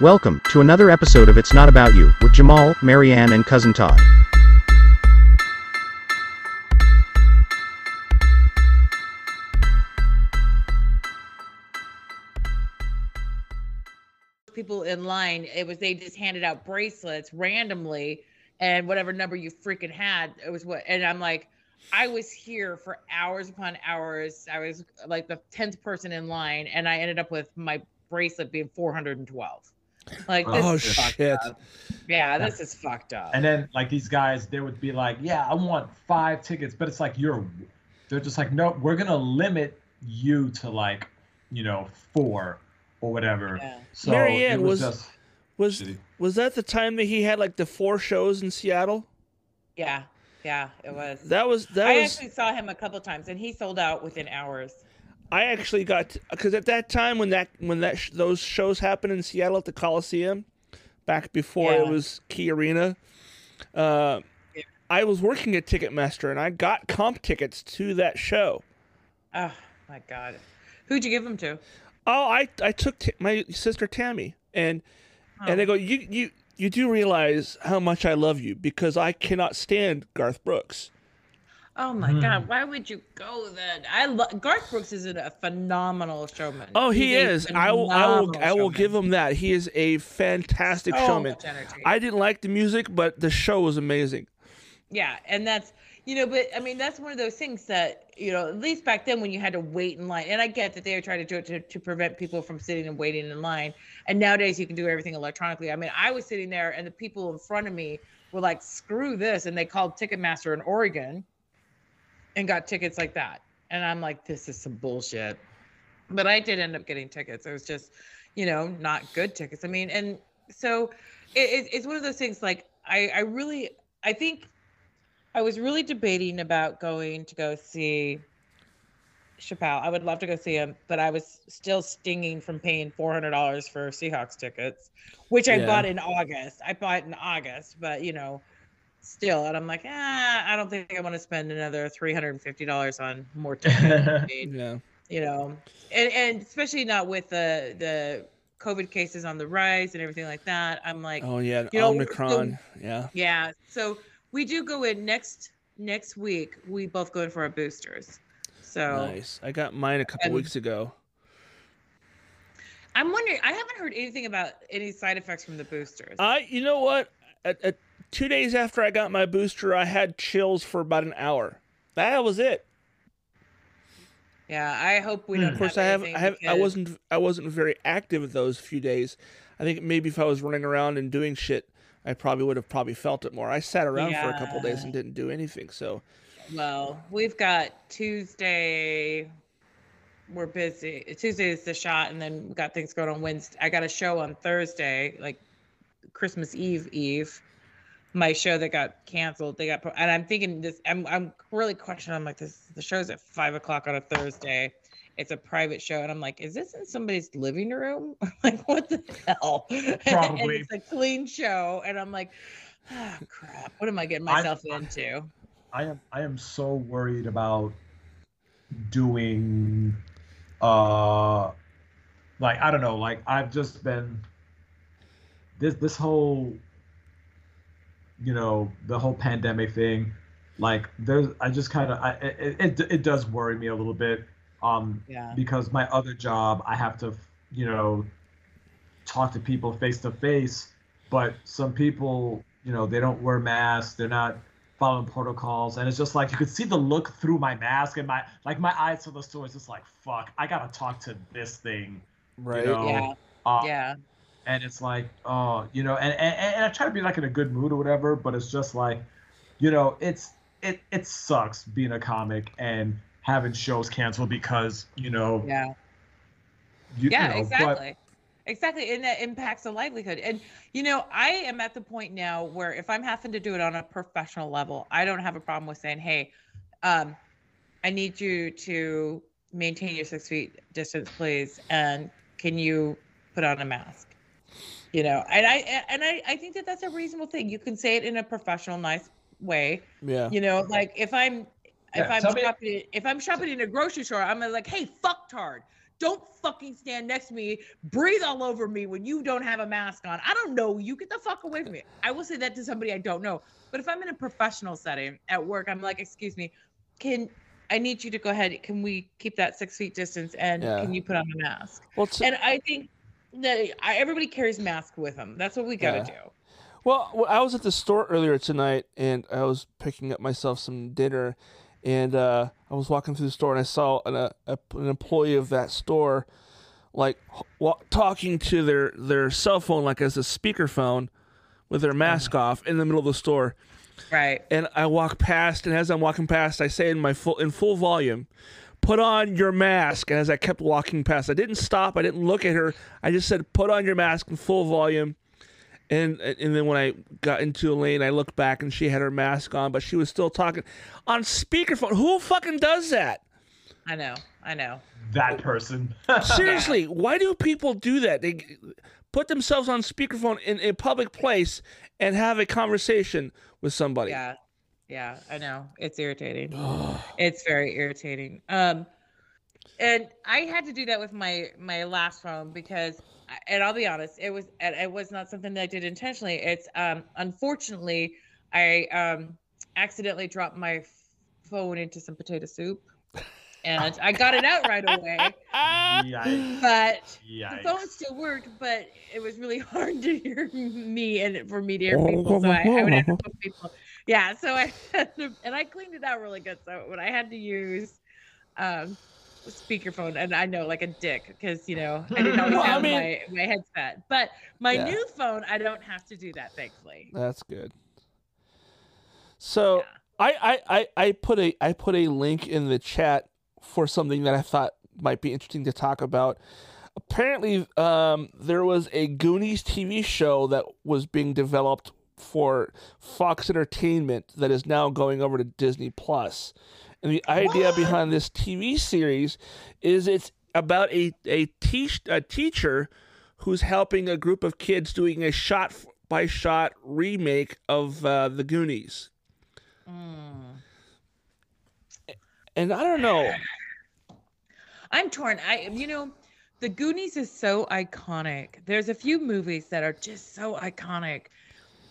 Welcome to another episode of It's Not About You with Jamal, Marianne, and Cousin Todd. people in line, it was they just handed out bracelets randomly, and whatever number you freaking had, it was what. And I'm like, I was here for hours upon hours. I was like the tenth person in line, and I ended up with my bracelet being 412. Like this Oh, is fucked shit. up. Yeah, this is fucked up. And then like these guys, they would be like, "Yeah, I want five tickets," but it's like you're, they're just like, "No, we're gonna limit you to like, you know, four or whatever." Yeah. So Marianne, it was, was- just Was shitty. was that the time that he had like the four shows in Seattle? Yeah, yeah, it was. That was that I was actually saw him a couple times, and he sold out within hours. I actually got because at that time when that when that sh- those shows happened in Seattle at the Coliseum, back before it was Key Arena, uh, Yeah. I was working at Ticketmaster and I got comp tickets to that show. Oh my god, who'd you give them to? Oh, I I took t- my sister Tammy and Oh. and they go you you you do realize how much I love you because I cannot stand Garth Brooks. Oh my Hmm. god, why would you go then? I love Garth Brooks is a phenomenal showman. Oh, he He's is. I will I will phenomenal I will give him that. He is a fantastic So showman. much energy. I didn't like the music, but the show was amazing. yeah, and that's you know, but I mean that's one of those things that you know, at least back then when you had to wait in line, and I get that they were trying to do it to, to prevent people from sitting and waiting in line, and nowadays you can do everything electronically. I mean, I was sitting there, and the people in front of me were like, "Screw this," and they called Ticketmaster in Oregon, and got tickets like that, and I'm like, "This is some bullshit." But I did end up getting tickets. It was just, you know, not good tickets. I mean, and so it, it, it's one of those things. Like I, I really, I think I was really debating about going to go see Chappelle. I would love to go see him, but I was still stinging from paying four hundred dollars for Seahawks tickets, which I Yeah. bought in August. I bought in August, but you know, still, and I'm like, ah, I don't think I want to spend another three hundred and fifty dollars on more tickets. Yeah. you know, and and especially not with the the COVID cases on the rise and everything like that. I'm like, Oh yeah, You know, Omicron. yeah. yeah. So we do go in next next week. We both go in for our boosters. So Nice. I got mine a couple And- weeks ago. I'm wondering. I haven't heard anything about any side effects from the boosters. I you know what? At, at two days after I got my booster, I had chills for about an hour. That was it. yeah, I hope we hmm. don't. Of course, have I have I have I wasn't I wasn't very active those few days. I think maybe if I was running around and doing shit, I probably would have probably felt it more. I sat around for a couple days and didn't do anything. So Well, we've got Tuesday. We're busy. Tuesday is the shot, and then we got things going on Wednesday. I got a show on Thursday, like Christmas Eve Eve. My show that got canceled. They got, and I'm thinking this. I'm I'm really questioning. I'm like, this. The show's at five o'clock on a Thursday. It's a private show, and I'm like, is this in somebody's living room? like, what the hell? and Probably. it's a clean show, and I'm like, ah, crap. What am I getting I- myself into? I am I am so worried about doing uh like I don't know, like I've just been this this whole you know, the whole pandemic thing, like there's I just kind of it, it it does worry me a little bit um Yeah. because my other job I have to, you know, talk to people face to face, but some people, you know, they don't wear masks, they're not following protocols, and it's just like you could see the look through my mask and my like my eyes to the store is just like fuck, I gotta talk to this thing, right. you know. Yeah. Uh, Yeah. And it's like oh you know and, and and i try to be like in a good mood or whatever but it's just like you know it's it it sucks being a comic and having shows canceled because you know Yeah. you, Yeah, you know, exactly. Exactly. And that impacts the livelihood. And, you know, I am at the point now where if I'm having to do it on a professional level, I don't have a problem with saying, hey, um, I need you to maintain your six feet distance, please. And can you put on a mask? You know, and I and I, I think that that's a reasonable thing. You can say it in a professional, nice way. Yeah. You know, like if I'm if Yeah, I'm tell me- shopping if I'm shopping in a grocery store, I'm like, hey, fucktard, don't fucking stand next to me, breathe all over me when you don't have a mask on. I don't know you. Get the fuck away from me. I will say that to somebody I don't know. But if I'm in a professional setting at work, I'm like, excuse me, can I need you to go ahead? Can we keep that six feet distance and Yeah. can you put on a mask? Well, t- And I think that I, everybody carries masks with them. That's what we gotta Yeah. do. Well, I was at the store earlier tonight, and I was picking up myself some dinner, and uh, I was walking through the store, and I saw an, uh, a, an employee of that store, like talking to their their cell phone, like as a speakerphone, with their mask off in the middle of the store. Right. And I walk past, and as I'm walking past, I say in my full in full volume, "Put on your mask." And as I kept walking past, I didn't stop. I didn't look at her. I just said, "Put on your mask" in full volume. And and then when I got into a lane, I looked back and she had her mask on, but she was still talking on speakerphone. Who fucking does that? I know. I know. That person. Seriously, why do people do that? They put themselves on speakerphone in a public place and have a conversation with somebody. Yeah. Yeah, I know. It's irritating. it's very irritating. Um and I had to do that with my my last phone because and I'll be honest, it was and it was not something that I did intentionally. It's um unfortunately I um accidentally dropped my phone into some potato soup and I got it out right away. Yikes. But Yikes. the phone still worked, but it was really hard to hear me and for me to hear people. So I, I would have to put people. Yeah, so I had to, and I cleaned it out really good. So when I had to use um speakerphone, and I know like a dick because you know I didn't always Well, I have mean- my my headset, but my Yeah. new phone I don't have to do that thankfully. That's good. So I, I, I, I put a I put a link in the chat for something that I thought might be interesting to talk about. Apparently, um, there was a Goonies TV show that was being developed for Fox Entertainment that is now going over to Disney Plus. And the idea behind this TV series is it's about a a, teach, a teacher who's helping a group of kids doing a shot by shot remake of uh, the Goonies. And I don't know. I'm torn. I you know, The Goonies is so iconic. There's a few movies that are just so iconic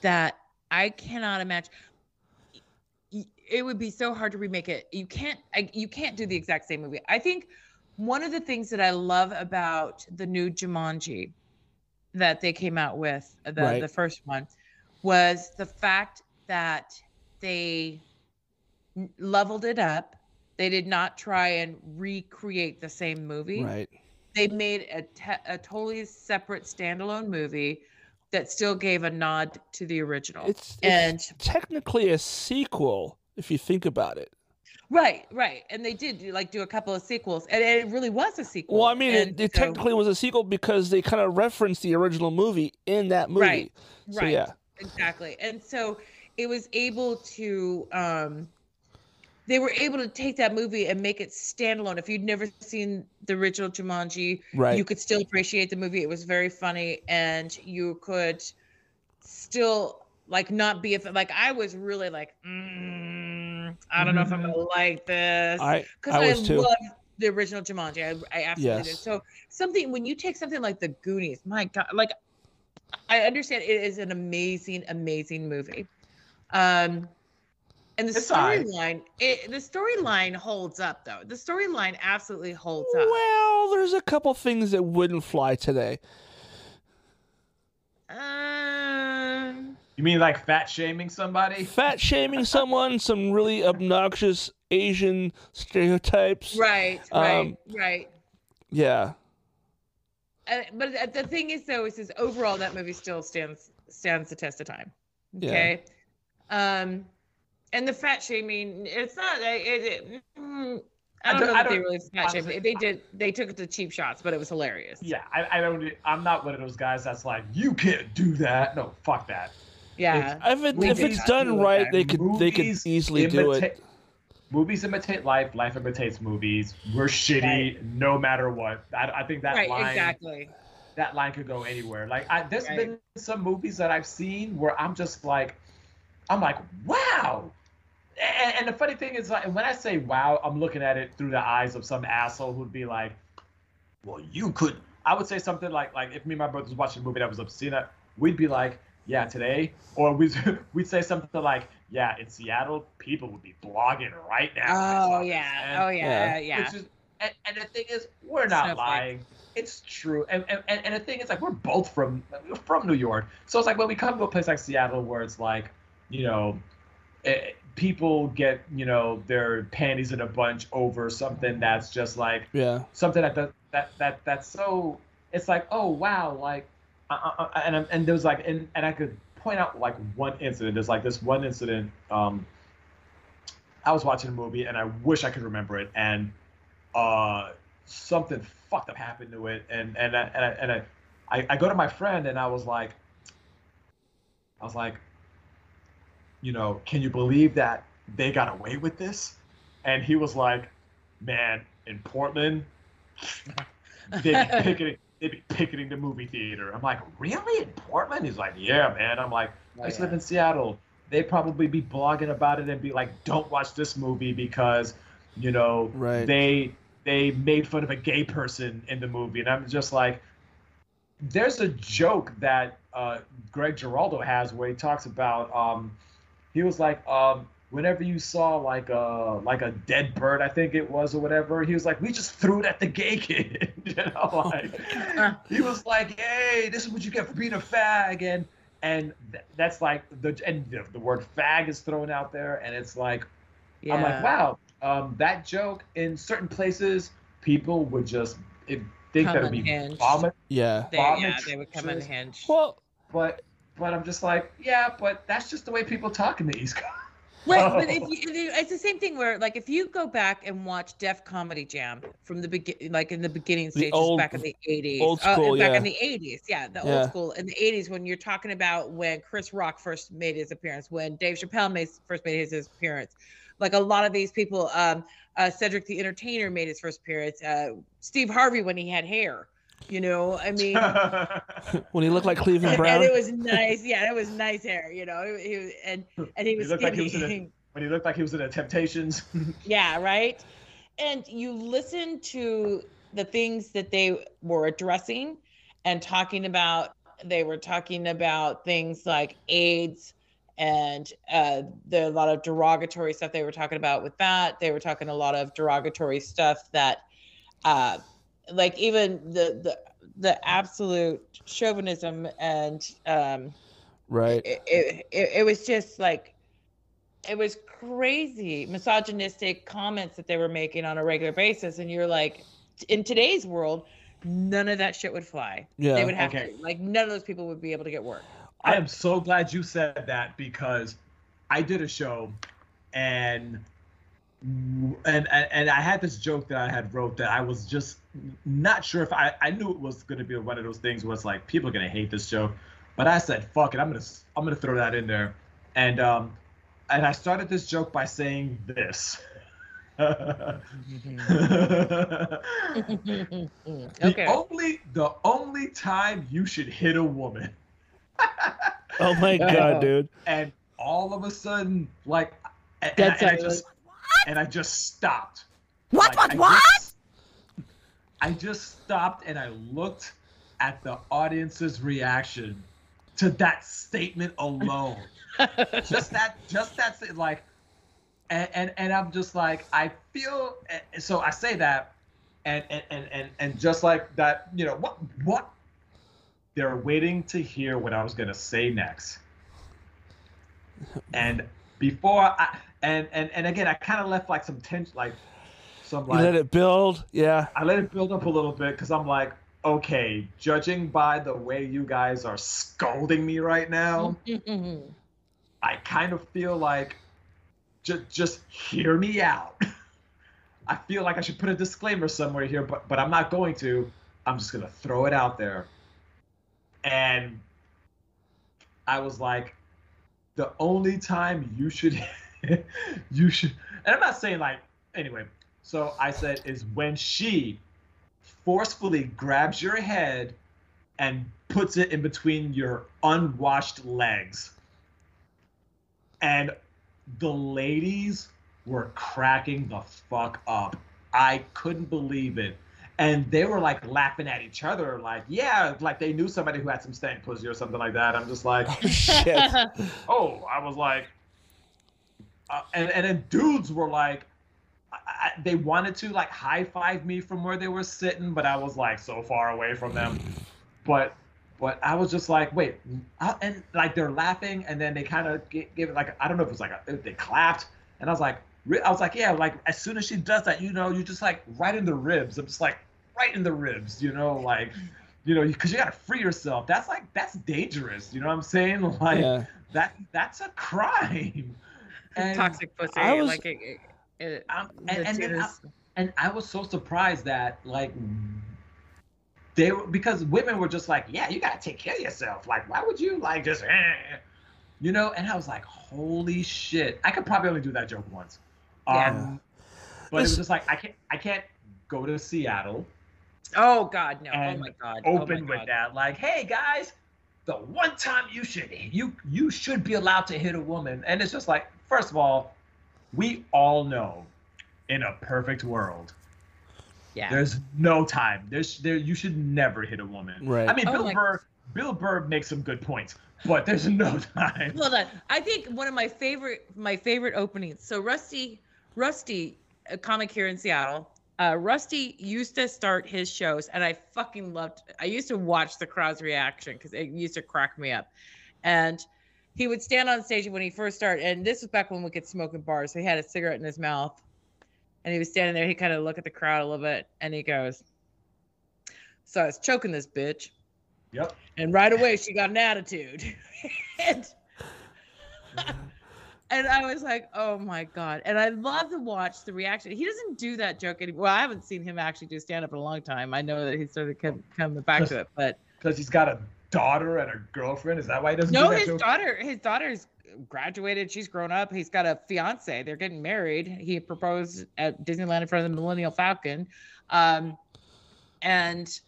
that I cannot imagine. It would be so hard to remake it. You can't. I, you can't do the exact same movie. I think one of the things that I love about the new Jumanji that they came out with, the Right. the first one, was the fact that they leveled it up. They did not try and recreate the same movie Right. they made a, te- a totally separate standalone movie that still gave a nod to the original. It's, it's and technically a sequel if you think about it. right, right, and they did like do a couple of sequels, and it really was a sequel. Well, I mean, it, it so- technically was a sequel because they kind of referenced the original movie in that movie. Right, So right, yeah, exactly, and so it was able to. um they were able to take that movie and make it standalone. If you'd never seen the original Jumanji, right. you could still appreciate the movie. It was very funny, and you could still like not be a like I was really like, mm, I don't know if I'm gonna like this because I I, too. love the original Jumanji. I, I absolutely did. So something when you take something like The Goonies, my God, like I understand it is an amazing, amazing movie. Um, and the It's all right. storyline, it, the storyline holds up though. The storyline absolutely holds up. Well, there's a couple things that wouldn't fly today. Um, You mean like fat shaming somebody? Fat shaming someone, some really obnoxious Asian stereotypes. right, right, Um, right. Yeah. Uh, but the- the thing is, though, is, is overall that movie still stands stands the test of time. Yeah. Okay. Um, and the fat shaming, it's not. It, it, mm, I I don't don't- know I that they really fat shamed. They did. They took it to cheap shots, but it was hilarious. Yeah, I, I don't. I'm not one of those guys that's like, you can't do that. No, fuck that. Yeah. If, it, if it's done do right, then. they could they could Movies easily do it. Movies imitate life. Life imitates movies. We're shitty no matter what. I, I think that right. line. Exactly. that line could go anywhere. Like I, there's Right. been some movies that I've seen where I'm just like, I'm like, wow. And, and the funny thing is, like, when I say wow, I'm looking at it through the eyes of some asshole who'd be like, well, you could. I would say something like, like if me and my brother was watching a movie that was obscene, we'd be like, yeah, today, or we'd we'd say something like, yeah, in Seattle, people would be blogging right now. Oh yeah, oh yeah, yeah. Which is, and, and the thing is, we're not Snowflake. lying. It's true. And, and and and the thing is, like, we're both from from New York, so it's like when we come to a place like Seattle, where it's like, you know, eh, people get you know their panties in a bunch over something that's just like Yeah. something that that that, that that's so it's like oh wow like uh, uh, uh, and I'm- and there's like and, and I could point out like one incident there's like this one incident um I was watching a movie and I wish I could remember it and uh something fucked up happened to it and and I, and I, and I, I I go to my friend and I was like I was like you know can you believe that they got away with this and he was like man in Portland they'd be picketing they'd be picketing the movie theater. I'm like, really? In Portland? He's like, yeah, man. I'm like, I to live in Seattle. They'd probably be blogging about it and be like, don't watch this movie because, you know, Right. they they made fun of a gay person in the movie. And I'm just like, there's a joke that uh, Greg Giraldo has where he talks about um, he was like um, whenever you saw like a like a dead bird I think it was or whatever he was like we just threw it at the gay kid you know like he was like hey this is what you get for being a fag and and th- that's like the and the, the word fag is thrown out there and it's like yeah. I'm like wow um, that joke in certain places people would just it, think Come that would be vomit Yeah. They, Vomit yeah, they would come trenches. unhinged. Well, but but I'm just like, yeah, but that's just the way people talk in the East Coast. Right, but if you, if you, it's the same thing where, like, if you go back and watch Def Comedy Jam from the begin, like in the beginning stages old- back in the eighties, old school, back yeah. in the eighties, yeah, the Yeah. old school in the eighties when you're talking about when Chris Rock first made his appearance, when Dave Chappelle made first made his, his appearance, like a lot of these people, um, uh, Cedric the Entertainer made his first appearance, uh, Steve Harvey when he had hair, you know, I mean. when he looked like Cleveland and, Brown. and it was nice, yeah, it was nice hair, you know. He, he was, and and he was looked like he was in a- when he looked like he was in the Temptations. Yeah, right. And you listen to the things that they were addressing and talking about. They were talking about things like AIDS and uh, there are a lot of derogatory stuff they were talking about with that. They were talking a lot of derogatory stuff that, uh, like even the the the absolute chauvinism and um, right. it, it, it, it was just like it was crazy misogynistic comments that they were making on a regular basis and you're like in today's world none of that shit would fly Yeah. they would have Okay. to like none of those people would be able to get work I am so glad you said that because I did a show and and and, and I had this joke that I had wrote that I was just not sure if I, I knew it was going to be one of those things where it's like people are going to hate this joke, but I said fuck it I'm gonna I'm gonna throw that in there, and um and I started this joke by saying this. the okay only the only time you should hit a woman Oh my god, dude. and all of a sudden, like, and, and, That's I, I just and I just stopped. what Like, what I what just- I just stopped and I looked at the audience's reaction to that statement alone. just that, just that, sta- like, and, and and I'm just like, I feel. Eh, so I say that, and and and and, and just like that, you know, what what they're waiting to hear what I was gonna say next. And before I and and and again, I kind of left like some tension, like some like. You let it build. Yeah. I let it build up a little bit because I'm like, okay, judging by the way you guys are scolding me right now, I kind of feel like just just hear me out. I feel like I should put a disclaimer somewhere here, but but I'm not going to. I'm just gonna throw it out there. And I was like, the only time you should you should and I'm not saying like anyway, so I said is when she forcefully grabs your head and puts it in between your unwashed legs. And the ladies were cracking the fuck up. I couldn't believe it. and they were like laughing at each other, like yeah, like they knew somebody who had some stank pussy or something like that. I'm just like, oh, Shit. oh, I was like, uh, and and then dudes were like, I, they wanted to like high five me from where they were sitting, but I was like so far away from them. But but I was just like, wait, uh, and like they're laughing, and then they kind of give it like I don't know if it was like a, they clapped, and I was like, I was like, yeah, like as soon as she does that, you know, you just like right in the ribs. I'm just like right in the ribs, you know, like. You know, because you gotta free yourself. That's like that's dangerous. You know what I'm saying? Like Yeah. that that's a crime. And, Toxic pussy. I was- like it, it, it, and, and, I, and I was so surprised that like they were because women were just like, yeah, you gotta take care of yourself. Like, why would you like just, eh? you know? And I was like, holy shit, I could probably only do that joke once. Yeah. Um, but it was just like I can't I can't go to Seattle oh God, no! oh my God! oh my open with God. that. Like, hey guys, the one time you should you you should be allowed to hit a woman. And it's just like, first of all, we all know in a perfect world, Yeah. there's no time. There's there you should never hit a woman. Right. I mean Oh Bill my- Burr Bill Burr makes some good points, but there's no time. Hold on. I think one of my favorite my favorite openings. So Rusty Rusty, a comic here in Seattle. Uh, Rusty used to start his shows, and I fucking loved. I used to watch the crowd's reaction because it used to crack me up. And he would stand on stage when he first started, and this was back when we could smoke in bars. So he had a cigarette in his mouth, and he was standing there. He kind of looked at the crowd a little bit, and he goes, "So I was choking this bitch." Yep. and right away she got an attitude and and i was like oh my god and i love to watch the reaction he doesn't do that joke anymore well i haven't seen him actually do stand up in a long time i know that he's sort of come, coming back to it but Because he's got a daughter and a girlfriend. Is that why he doesn't no do his joke? daughter his daughter's graduated. She's grown up. He's got a fiance. They're getting married. He proposed at disneyland in front of the Millennium Falcon. Um and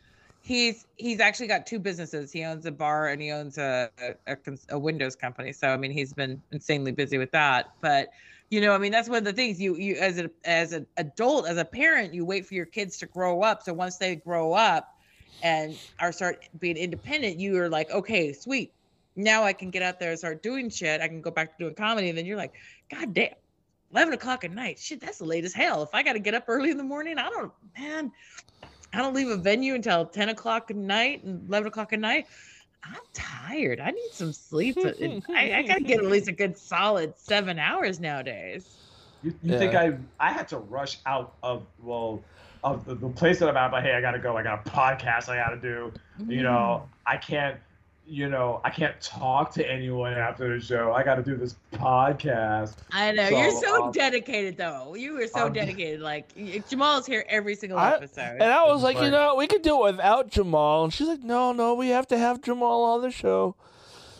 he's he's actually got two businesses. He owns a bar and he owns a a, a, a windows company. So i mean he's been insanely busy with that. But you know i mean that's one of the things you you as a as an adult as a parent you wait for your kids to grow up. So once they grow up and are start being independent you are like okay sweet now I can get out there and start doing shit. I can go back to doing comedy. And then you're like, God damn, 11 o'clock at night. Shit, that's late as hell. If I got to get up early in the morning, I don't, man, I don't leave a venue until 10 o'clock at night and 11 o'clock at night. I'm tired. I need some sleep. I, I got to get at least a good solid seven hours nowadays. You, you think I I had to rush out of well of the, the place that I'm at, but hey, I gotta go. I got a podcast I gotta do. You know, I can't. You know, I can't talk to anyone after the show. I got to do this podcast. I know. You're So, so um, dedicated, though. You were so um, dedicated. Like, Jamal's here every single I- episode. And I was like, you know, we could do it without Jamal. And she's like, no, no, we have to have Jamal on the show.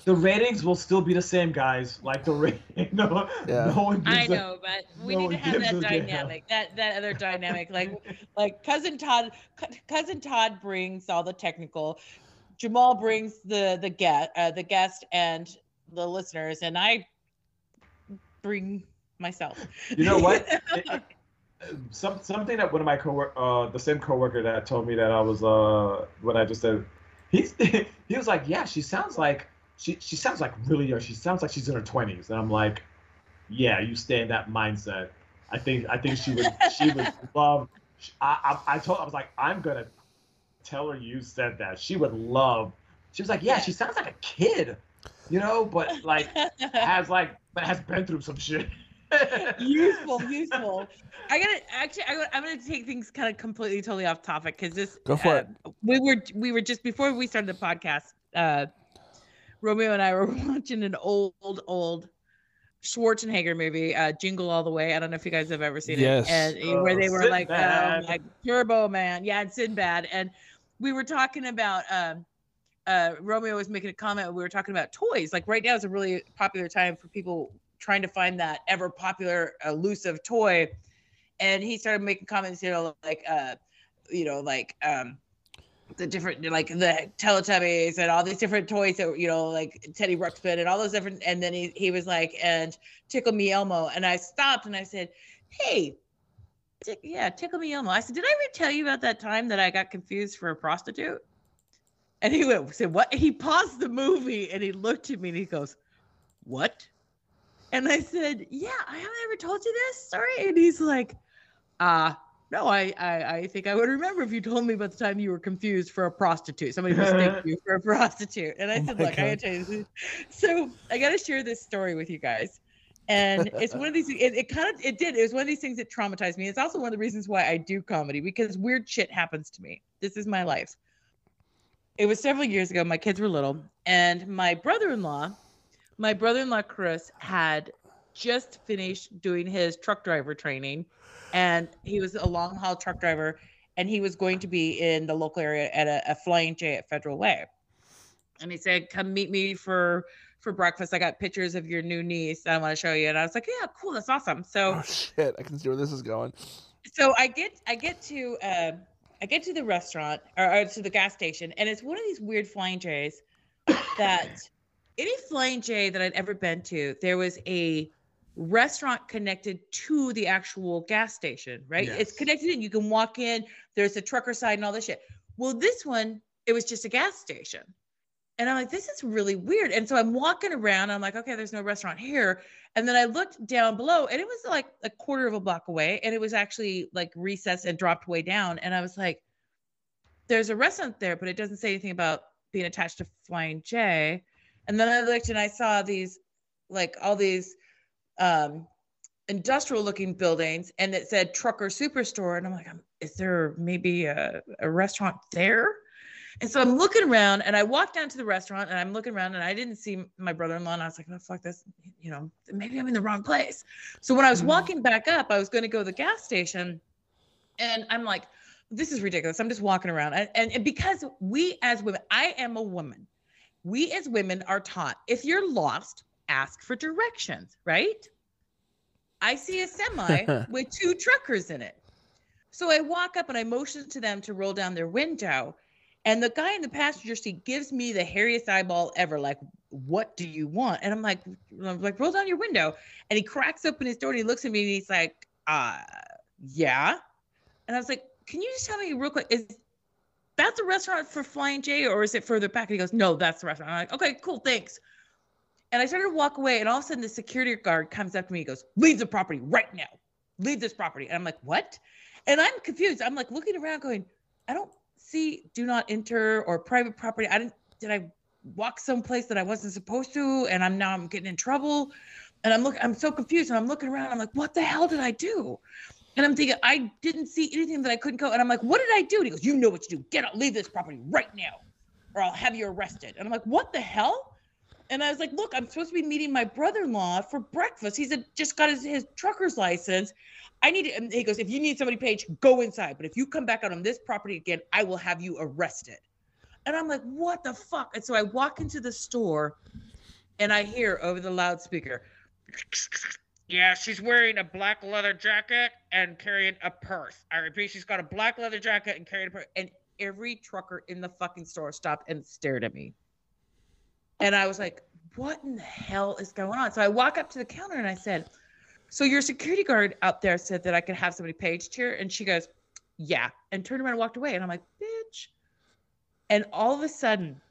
The ratings will still be the same, guys. Like the rating, no, Yeah. no one. Gives I a- know, but we no need to have that a damn. dynamic, that that other dynamic. Like like cousin Todd, cou- cousin Todd brings all the technical. Jamal brings the the guest, uh, the guest and the listeners, and I bring myself. You know what? It- some something that one of my coworker, uh, the same coworker that told me that I was uh, what I just said, he's he was like, yeah, she sounds like she she sounds like really young. She sounds like she's in her twenties, and I'm like, yeah, you stay in that mindset. I think I think she would she would love. I, I I told I was like, I'm gonna tell her you said that. She would love. She was like, yeah, she sounds like a kid, you know, but like has like but has been through some shit. useful, useful. I gotta actually. I, I'm gonna take things kind of completely, totally off topic because this. Go for uh, it. We were we were just before we started the podcast. Uh, Romeo and I were watching an old, old Schwarzenegger movie, uh, Jingle All the Way. I don't know if you guys have ever seen Yes. it, and uh, where they Oh, were like, Sinbad. um, like Turbo Man, yeah, and Sinbad, and we were talking about. Um, uh, Romeo was making a comment. We were talking about toys. Like right now is a really popular time for people trying to find that ever popular elusive toy. And he started making comments, you know, like, uh, you know, like um, the different, like the Teletubbies and all these different toys that, you know, like Teddy Ruxpin and all those different. And then he, he was like, and Tickle Me Elmo. And I stopped and I said, hey, Tick, yeah, tickle me Elmo. I said, did I ever tell you about that time that I got confused for a prostitute? And he went, said, what? He paused the movie and he looked at me and he goes, what? And I said, yeah, I haven't ever told you this story. And he's like, uh, no, I, I, I think I would remember if you told me about the time you were confused for a prostitute. Somebody mistook you for a prostitute. And I Oh said, look, I gotta God. tell you this. So I gotta share this story with you guys. And it's one of these, it, it kind of, it did, it was one of these things that traumatized me. It's also one of the reasons why I do comedy because weird shit happens to me. This is my life. It was several years ago. My kids were little, and my brother-in-law, my brother-in-law Chris, had just finished doing his truck driver training, and he was a long-haul truck driver, and he was going to be in the local area at a, a Flying J at Federal Way. And he said, "Come meet me for for breakfast. I got pictures of your new niece. I want to show you." And I was like, "Yeah, cool. That's awesome." So Oh shit! I can see where this is going. so I get I get to uh, I get to the restaurant or, or to the gas station, and it's one of these weird flying J's that any flying J that I'd ever been to, there was a restaurant connected to the actual gas station, right? It's connected in. You can walk in. There's a trucker side and all this shit. Well, this one it was just a gas station. And I'm like, this is really weird. And so I'm walking around. I'm like, okay, there's no restaurant here. And then I looked down below and it was like a quarter of a block away. And it was actually like recessed and dropped way down. And I was like, there's a restaurant there, but it doesn't say anything about being attached to Flying J. And then I looked and I saw these, like all these um, industrial looking buildings and it said trucker superstore. And I'm like, um, is there maybe a, a restaurant there? And so I'm looking around and I walked down to the restaurant and I'm looking around and I didn't see my brother-in-law and I was like, oh, fuck this, you know, maybe I'm in the wrong place. So when I was Mhm. walking back up, I was going to go to the gas station and I'm like, this is ridiculous. I'm just walking around. And, and, and because we as women, I am a woman. We as women are taught if you're lost, ask for directions, right? I see a semi with two truckers in it. So I walk up and I motion to them to roll down their window. And the guy in the passenger seat gives me the hairiest eyeball ever, like, what do you want? And I'm like, I'm like, roll down your window. And he cracks open his door and he looks at me and he's like, uh, yeah. And I was like, can you just tell me real quick, is that the restaurant for Flying J or is it further back? And he goes, no, that's the restaurant. I'm like, okay, cool, thanks. And I started to walk away, and all of a sudden the security guard comes up to me. He goes, leave the property right now. Leave this property. And I'm like, what? And I'm confused. I'm like looking around, going, I don't see do not enter or private property. I didn't did I walk someplace that I wasn't supposed to? And I'm now I'm getting in trouble. And I'm looking, I'm so confused. And I'm looking around. I'm like, what the hell did I do? And I'm thinking, I didn't see anything that I couldn't go. And I'm like, what did I do? And he goes, You know what to do. Get out, leave this property right now, or I'll have you arrested. And I'm like, What the hell? And I was like, Look, I'm supposed to be meeting my brother in law for breakfast. He's a, just got his, his trucker's license. I need to, and he goes, If you need somebody, page, go inside. But if you come back out on this property again, I will have you arrested. And I'm like, What the fuck? And so I walk into the store and I hear over the loudspeaker, yeah, she's wearing a black leather jacket and carrying a purse. I repeat, she's got a black leather jacket and carrying a purse. And every trucker in the fucking store stopped and stared at me. And I was like, what in the hell is going on? So I walk up to the counter and I said, So your security guard out there said that I could have somebody paged here? And she goes, Yeah. And turned around and walked away. And I'm like, bitch. And all of a sudden,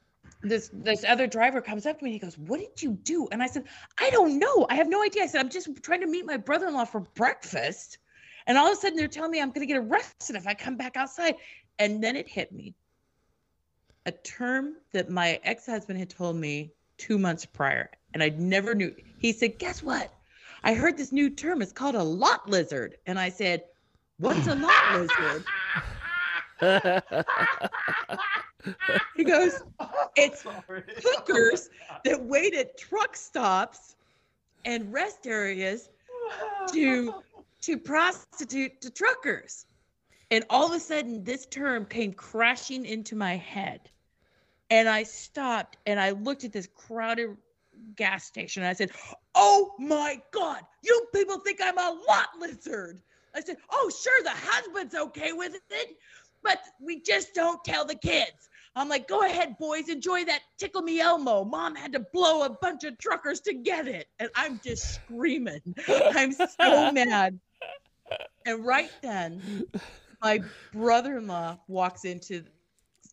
this this other driver comes up to me. and He goes, "What did you do?" And I said, "I don't know. I have no idea." I said, "I'm just trying to meet my brother-in-law for breakfast." And all of a sudden, they're telling me I'm going to get arrested if I come back outside. And then it hit me. A term that my ex-husband had told me two months prior, and I never knew. He said, "Guess what? I heard this new term. It's called a lot lizard." And I said, "What's a lot lizard?" He goes, "It's hookers that wait at truck stops and rest areas to to prostitute to truckers. And all of a sudden, this term came crashing into my head. And I stopped and I looked at this crowded gas station. And I said, Oh my God, you people think I'm a lot lizard. I said, Oh, sure, the husband's okay with it, but we just don't tell the kids. I'm like, Go ahead, boys, enjoy that Tickle Me Elmo. Mom had to blow a bunch of truckers to get it. And I'm just screaming. I'm so mad. And right then, my brother-in-law walks into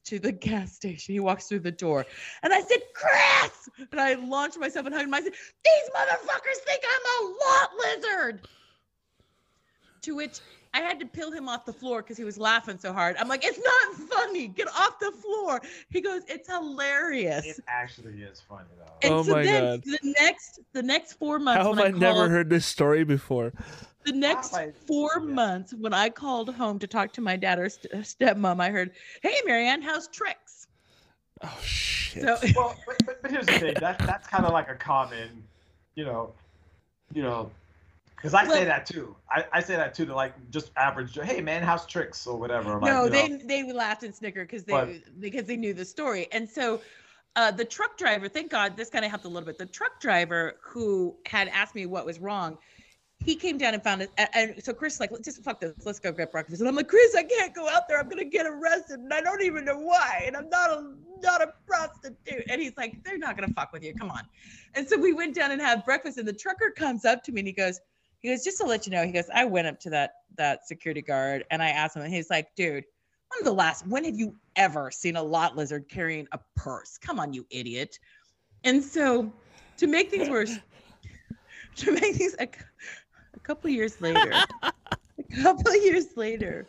to the gas station. He walks through the door, and I said, "Chris!" And I launched myself and hugged him. I said, "These motherfuckers think I'm a lot lizard." To which I had to peel him off the floor because he was laughing so hard. I'm like, "It's not funny. Get off the floor." He goes, "It's hilarious." It actually is funny though. And Oh so my then God. the next the next four months How have when I I, never heard this story before? The next I- four yeah. months when I called home to talk to my dad or st- stepmom, I heard, "Hey, Marianne, how's tricks?" Oh shit. So well, but, but, but here's the thing. That that's kind of like a common, you know, you know, because I say that too. I, I say that too to like just average. Hey man, how's tricks or whatever. Like, no, you they know, they laughed and snickered because they But- because they knew the story, and so. Uh, the truck driver, thank God, this kind of helped a little bit. The truck driver who had asked me what was wrong, he came down and found it. And, so Chris, is like, just fuck this, let's go get breakfast. And I'm like, Chris, I can't go out there. I'm gonna get arrested, and I don't even know why. And I'm not a not a prostitute. And he's like, they're not gonna fuck with you. Come on. And so we went down and had breakfast, and the trucker comes up to me and he goes, he goes, just to let you know, he goes, I went up to that that security guard and I asked him, and he's like, dude, when the last when have you ever seen a lot lizard carrying a purse? Come on, you idiot. And so to make things worse, to make things couple years later, a couple of years later,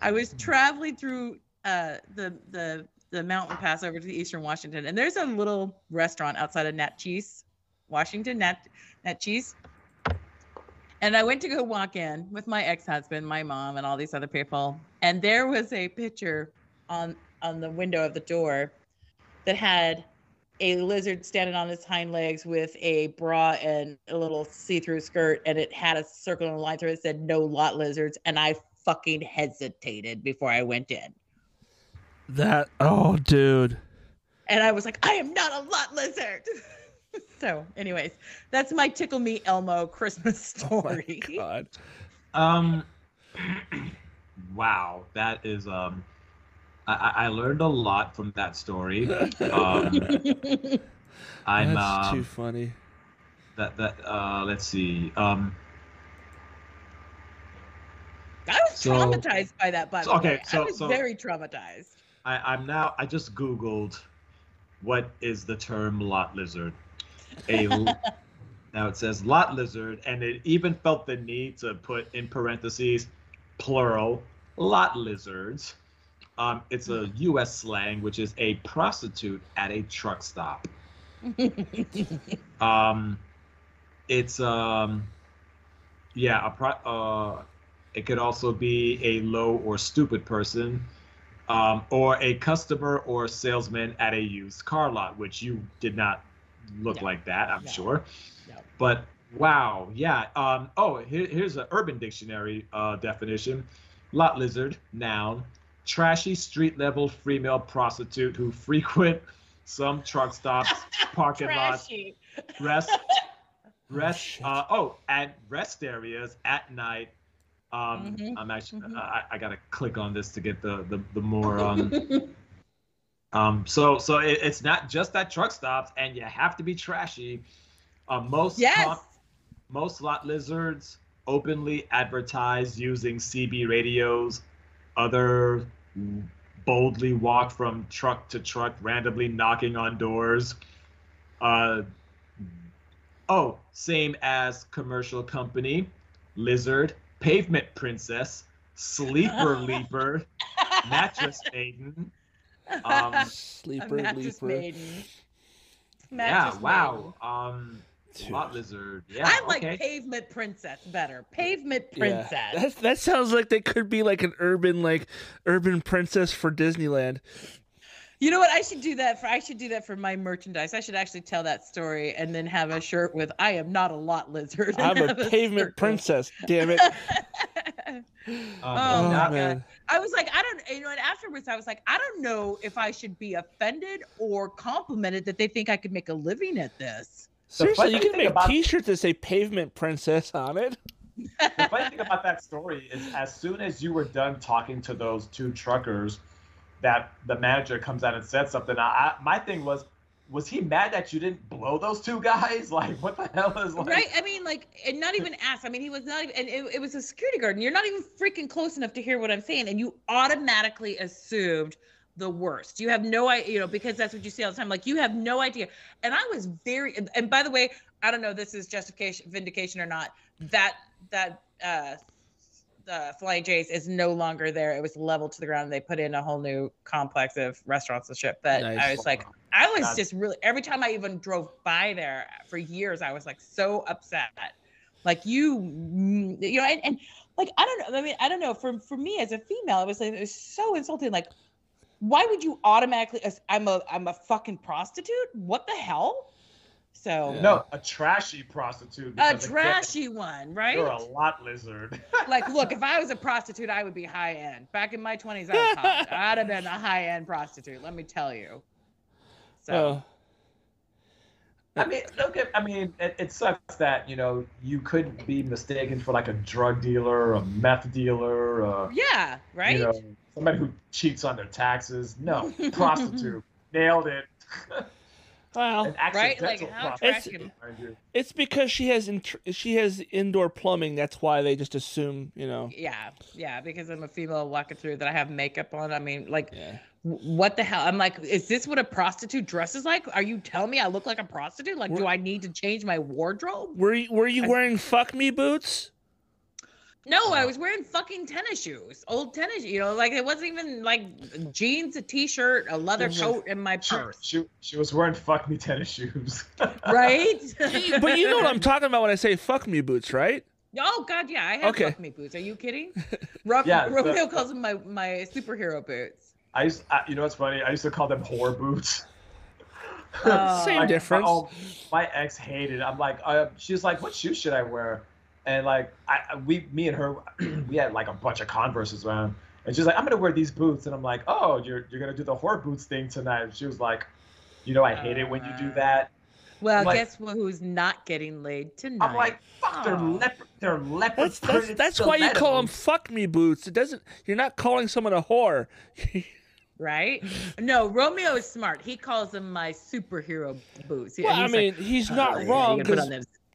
I was traveling through uh, the the the mountain pass over to Eastern Washington, and there's a little restaurant outside of Naches, Washington, Nat Naches. And I went to go walk in with my ex-husband, my mom, and all these other people, and there was a picture on on the window of the door that had a lizard standing on its hind legs with a bra and a little see-through skirt, and it had a circle and a line through it that said "No lot lizards," and I fucking hesitated before I went in. That oh dude. And I was like, I am not a lot lizard. so, anyways, that's my tickle me Elmo Christmas Oh my story. god. Um, wow, that is um, I, I I learned a lot from that story. Um, I'm That's too um, funny. that that uh, let's see. Um, I was So- traumatized by that, by the okay, way. I so- was so- very traumatized. I I'm now I just googled what is the term lot lizard. A now it says lot lizard, and it even felt the need to put in parentheses plural lot lizards. Um, it's a U.S. slang, which is a prostitute at a truck stop. Um, it's um, yeah, a pro- uh, it could also be a low or stupid person, um, or a customer or salesman at a used car lot, which you did not look No. like that, I'm No. sure. No. But wow, yeah. Um, oh, here, here's an Urban Dictionary uh, definition: lot lizard, noun, trashy street level female prostitute who frequent some truck stops, parking lots, rest rest shit. uh, oh at rest areas at night um Mhm, i'm actually mhm. I, I gotta click on this to get the the, the more um um so so it, it's not just that truck stops and you have to be trashy uh, most yes. com- most lot lizards openly advertise using cb radios other boldly walk from truck to truck randomly knocking on doors uh oh same as commercial company lizard pavement princess sleeper leaper mattress maiden um Sleeper mattress leaper. maiden. yeah Mattress wow um Dude. Lot lizard yeah I like okay pavement princess better. Pavement Yeah. princess. That, that sounds like they could be like an urban like urban princess for Disneyland. You know what? I should do that for. I should do that for my merchandise. I should actually tell that story and then have a shirt with "I am not a lot lizard." I'm a pavement circle. princess. Damn it. Um, Oh, Oh, now- man. I was like, I don't, you know, and afterwards I was like, I don't know if I should be offended or complimented that they think I could make a living at this. Seriously, you can make about- T-shirts that say "pavement princess" on it. the funny thing about that story is as soon as you were done talking to those two truckers that the manager comes out and said something I, I, my thing was was he mad that you didn't blow those two guys? Like, what the hell is like? Right. I mean, like, and not even ask. I mean, he was not even, and it, it was a security guard, and you're not even freaking close enough to hear what I'm saying, and you automatically assumed the worst. You have no idea, you know, because that's what you see all the time. Like, you have no idea. And I was very, and, by the way, I don't know if this is justification, vindication or not. That that uh, the Flying J's is no longer there. It was leveled to the ground. They put in a whole new complex of restaurants and shit. But Nice. I was like, I was God. just really every time I even drove by there for years, I was like so upset. Like you, mm, you know, and, and like I don't know. I mean, I don't know. For for me as a female, it was like it was so insulting. Like, why would you automatically? I'm a I'm a fucking prostitute. What the hell? So Yeah. No, a trashy prostitute. a because again, trashy one, right? You're a lot lizard. like, look, if I was a prostitute, I would be high end. Back in my 20s, I was hot. I'd have been a high end prostitute, let me tell you. So, Uh, I mean, look at. I mean, it, it sucks that you know you could be mistaken for like a drug dealer, a meth dealer, uh, yeah, right? you know, somebody who cheats on their taxes. No, prostitute. Nailed it. well, Right? Like, how It's- trashy. mind you. it's because she has int- she has indoor plumbing. That's why they just assume, you know. Yeah, yeah, because I'm a female walking through that I have makeup on. I mean, like, Yeah. w- what the hell? I'm like, is this what a prostitute dresses like? Are you telling me I look like a prostitute? Like, do I need to change my wardrobe? Were you, were you I- wearing fuck me boots? No, I was wearing fucking tennis shoes, old tennis. You know, like it wasn't even like jeans, a t-shirt, a leather coat, and my She, purse. she, she was wearing fuck me tennis shoes. right? but you know what I'm talking about when I say fuck me boots, right? Oh God, yeah, I have Okay. fuck me boots. Are you kidding? Ro- Yeah, so- Romeo calls them my my superhero boots. I used, I, you know what's funny? I used to call them whore boots. Oh. Same Like, difference. Oh, my ex hated. I'm like, uh, she's like, what shoes should I wear? And like, I, I- we, me and her, we had like a bunch of Converses around, and she's like, I'm gonna wear these boots, and I'm like, oh, you're you're gonna do the whore boots thing tonight. And she was like, you know, I hate it when you do that. Well, I'm like- guess who- who's not getting laid tonight? I'm like, fuck, they're Aw. leopard, they're leopard That's that's, that's why you call them fuck me boots. It doesn't. You're not calling someone a whore. right? No, Romeo is smart. He calls them my superhero boots. well, I mean, like, he's "Oh, not yeah, wrong you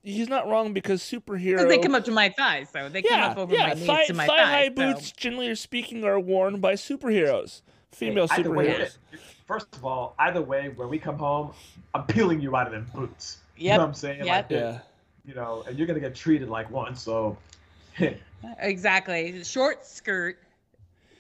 gotta put on because them." he's not wrong because superhero. 'Cause they come up to my thighs, so they come up over yeah. my knees thigh, to my thigh high thighs. so- boots, generally speaking, are worn by superheroes, female Either way, superheroes. first of all, either way, when we come home, I'm peeling you out of them boots. You Yep, know what I'm saying? yep. Like, Yeah. you know, and you're gonna get treated like one. So, Exactly. Short skirt,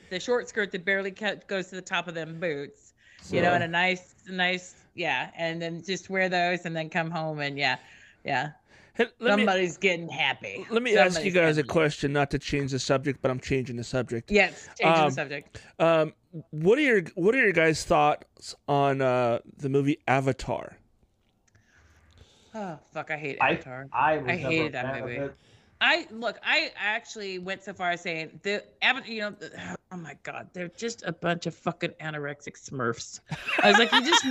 the short skirt that barely cut, goes to the top of them boots. You know, and a nice, nice, yeah, and then just wear those and then come home and yeah, yeah. Hey, let me Somebody's getting happy. let me ask you Somebody's guys a getting- question, not to change the subject, but I'm changing the subject. Yes, changing Um, the subject. Um, what are your what are your guys' thoughts on uh, the movie Avatar? Oh fuck, I hate Avatar. I was I hated a that fan of movie. It. I look. I actually went so far as saying the You know, the, oh my god, they're just a bunch of fucking anorexic Smurfs. I was like, you just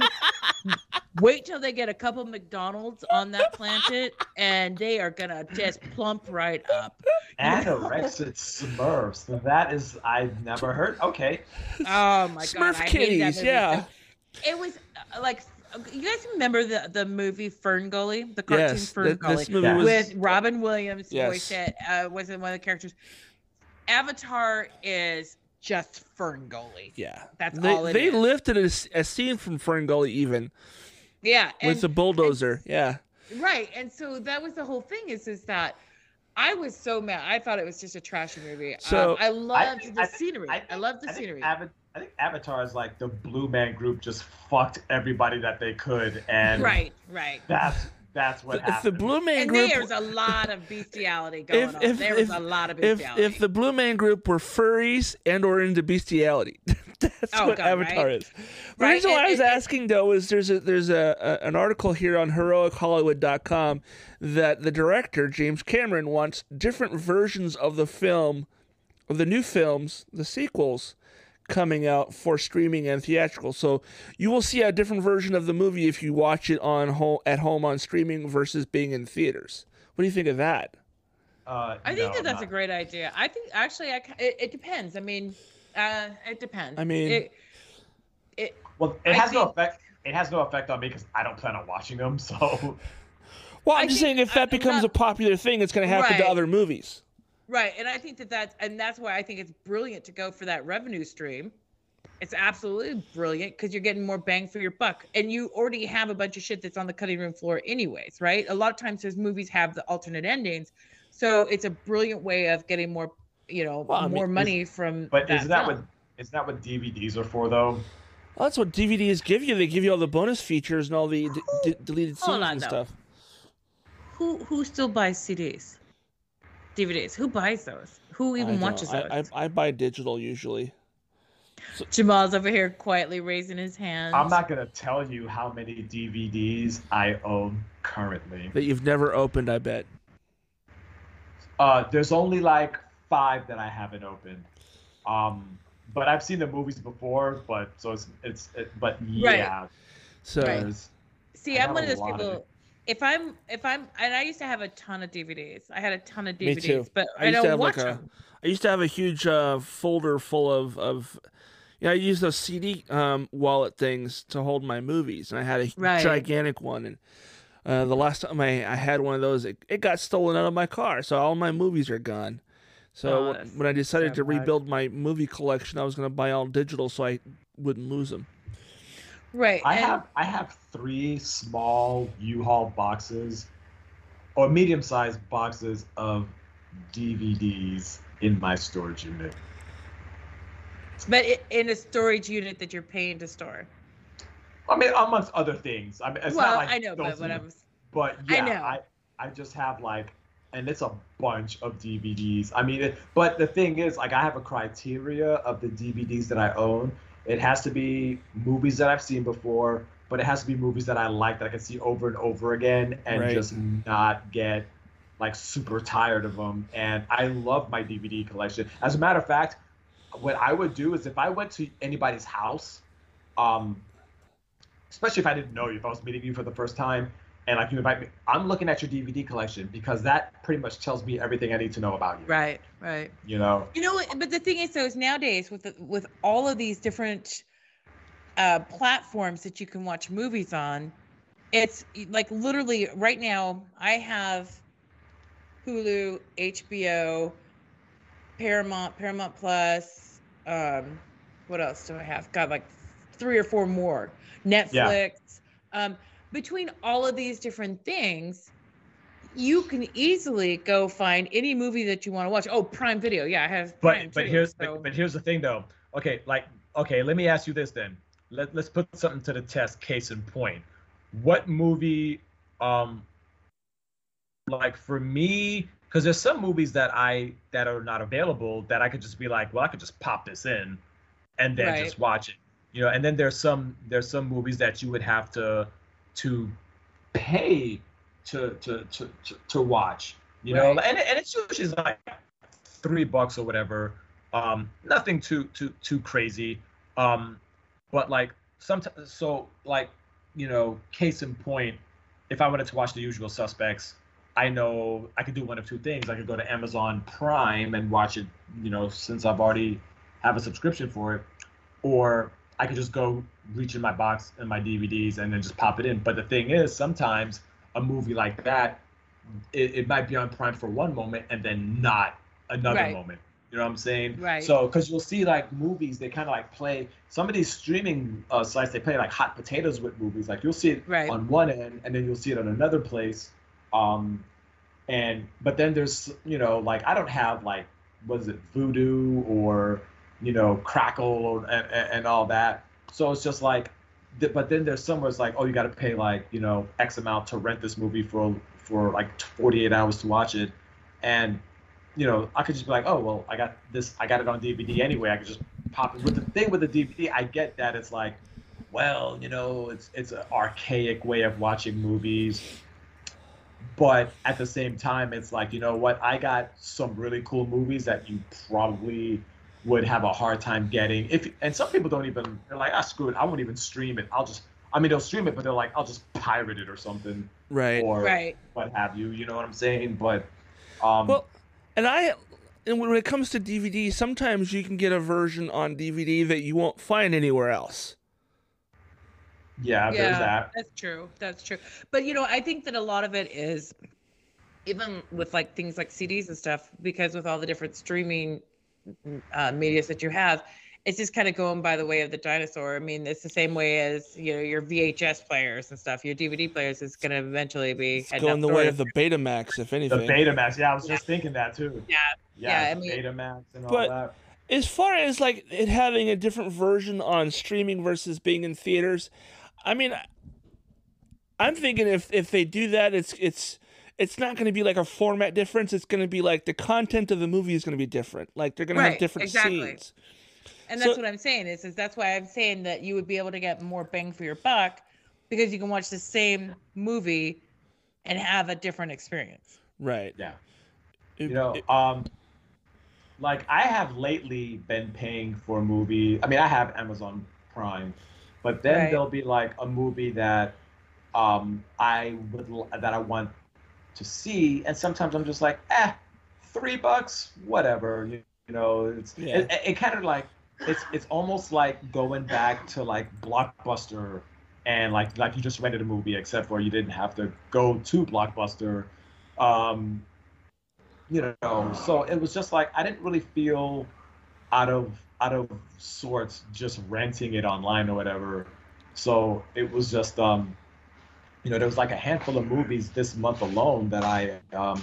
wait till they get a couple McDonald's on that planet, and they are gonna just plump right up. Anorexic Smurfs. That is, I've never heard. Okay. Oh my Smurf god, I hated that kitties, yeah. It was uh, like, you guys remember the the movie Fern Gully, the cartoon Yes, Fern th- Gully. this movie Yeah. was with Robin Williams Yes. voiced it uh, was one of the characters. Avatar is just Fern Gully. yeah. That's they, all it they is. lifted a scene from Fern Gully even Yeah, and, with the bulldozer. yeah. right, and so that was the whole thing. Is is that I was so mad. I thought it was just a trashy movie. So- um, I loved think- the I think- scenery. I, think- loved the I scenery. Ava- I think Avatar is like the Blue Man Group just fucked everybody that they could, and right, right. that's that's what If the happened. Blue Man And Group there's a lot of bestiality going If- on. if- there if- was a lot of bestiality. if the Blue Man Group were furries and or into bestiality, that's Oh, what God, Avatar right? is. The Right, reason why and- I was and- asking though is there's a there's a, a an article here on heroichollywood.com that the director James Cameron wants different versions of the film, of the new films, the sequels. Coming out for streaming and theatrical, so you will see a different version of the movie if you watch it on home at home on streaming versus being in theaters. What do you think of that? Uh, I think no, that that's not- a great idea. I think actually, I it, it depends. I mean, uh, it depends. I mean- it, it Well, it I has no think- effect. it has no effect on me because I don't plan on watching them. So Well, I'm I just saying if that I'm becomes not- a popular thing, it's going to happen to other movies. Right, and I think that that's and that's why I think it's brilliant to go for that revenue stream. It's absolutely brilliant because you're getting more bang for your buck, and you already have a bunch of shit that's on the cutting room floor, anyways, right? A lot of times, those movies have the alternate endings, so it's a brilliant way of getting more, you know, Well, I mean, more is- money from. but that isn't that film. what isn't that what DVDs are for though? Well, that's what DVDs give you. They give you all the bonus features and all the d- d- deleted scenes on, and though. stuff. Who who still buys CDs, DVDs? Who buys those? Who even don't- watches I, those? I, I buy digital usually. Jamal's over here quietly raising his hand. I'm not gonna tell you how many DVDs I own currently. That you've never opened, I bet. Uh, there's only like five that I haven't opened. Um, but I've seen the movies before. But so it's it's it, but yeah, Right. So Right. See, I I'm one of those lot of people. If I'm, if I'm, and I used to have a ton of DVDs. I had a ton of Me DVDs, too. but I I, used to don't have, watch like, a- them. I used to have a huge uh, folder full of of. Yeah, I used those CD um, wallet things to hold my movies, and I had a Right. gigantic one. And uh, the last time I, I had one of those, it, it got stolen out of my car, so all my movies are gone. So Oh, when- I decided so to rebuild my movie collection, I was going to buy all digital so I wouldn't lose them. Right. I and- have I have three small U-Haul boxes, or medium-sized boxes of DVDs in my storage unit. but in a storage unit that you're paying to store. I mean, amongst other things. I mean, it's well, not like I know, but what I'm. But I yeah, know. I, I just have like, and it's a bunch of DVDs. I mean, it, but the thing is, like, I have a criteria of the DVDs that I own. It has to be movies that I've seen before, but it has to be movies that I like that I can see over and over again and Right. just not get like super tired of them. And I love my DVD collection. As a matter of fact, what I would do is if I went to anybody's house, um, especially if I didn't know you, if I was meeting you for the first time, and like you invite me, I'm looking at your DVD collection because that pretty much tells me everything I need to know about you. Right. Right. You know. You know, but the thing is, though, is nowadays with the, with all of these different uh, platforms that you can watch movies on, it's like literally right now. I have Hulu, HBO, Paramount, Paramount Plus. Um, what else do I have? Got like three or four more. Netflix. Um, between all of these different things, you can easily go find any movie that you want to watch. Oh, Prime Video. Yeah, I have. But Prime but too, here's so- but, but here's the thing though. Okay, like okay, let me ask you this then. Let let's put something to the test. Case in point, what movie, um, like for me, because there's some movies that I that are not available that I could just be like, well, I could just pop this in, and then Right. just watch it. You know, and then there's some there's some movies that you would have to to pay to to to to, to watch. You know, and and it's usually like three bucks or whatever. Um, nothing too too too crazy. Um, but like sometimes, so like you know, case in point, if I wanted to watch The Usual Suspects, I know I could do one of two things. I could go to Amazon Prime and watch it, you know, since I've already have a subscription for it, or I could just go reach in my box and my DVDs and then just pop it in. But the thing is, sometimes a movie like that, it, it might be on Prime for one moment and then not another Right. moment. You know what I'm saying? Right. So, because you'll see like movies, they kind of like play some of these streaming uh, sites. They play like hot potatoes with movies. Like you'll see it Right. on one end, and then you'll see it on another place. Um, and but then there's you know like I don't have like was it Vudu or you know Crackle or, and, and and all that. So it's just like, but then there's somewhere it's like oh you got to pay like you know X amount to rent this movie for for like 48 hours to watch it, and you know, I could just be like, oh well, I got this, I got it on DVD anyway. I could just pop it. But the thing with the DVD, I get that it's like, well, you know, it's it's an archaic way of watching movies. But at the same time, it's like, you know what? I got some really cool movies that you probably would have a hard time getting. If and some people don't even they're like, ah, screw it, I won't even stream it. I'll just, I mean, they'll stream it, but they're like, I'll just pirate it or something Right. or Right. what have you. You know what I'm saying? But um, Well, and I, and when it comes to DVD, sometimes you can get a version on DVD that you won't find anywhere else. Yeah, there's that. That's true. That's true. But you know, I think that a lot of it is even with like things like CDs and stuff, because with all the different streaming uh, medias that you have, it's just kind of going by the way of the dinosaur. I mean, it's the same way as you know your VHS players and stuff. Your DVD players is going to eventually be It's going the way of the Betamax, if anything. The. Betamax. Yeah, I was just thinking that too. Yeah, Yeah, Yeah, I mean- Betamax and all But- that. as far as like it having a different version on streaming versus being in theaters, I mean, I'm thinking if if they do that, it's it's it's not going to be like a format difference. It's going to be like the content of the movie is going to be different. Like they're going to have Right, different exactly. scenes. and that's So- what I'm saying is, is that's why I'm saying that you would be able to get more bang for your buck because you can watch the same movie and have a different experience. Right. Yeah. It- You know, it- um, like I have lately been paying for a movie. I mean, I have Amazon Prime, but then Right. there'll be like a movie that um I would that I want to see, and sometimes I'm just like, eh, three bucks, whatever. You, you know, it's Yeah. it, it, kind of like it's it's almost like going back to like Blockbuster. And like like you just rented a movie, except for you didn't have to go to Blockbuster. Um, you know so it was just like i didn't really feel out of out of sorts just renting it online or whatever so it was just um you know there was like a handful of movies this month alone that i um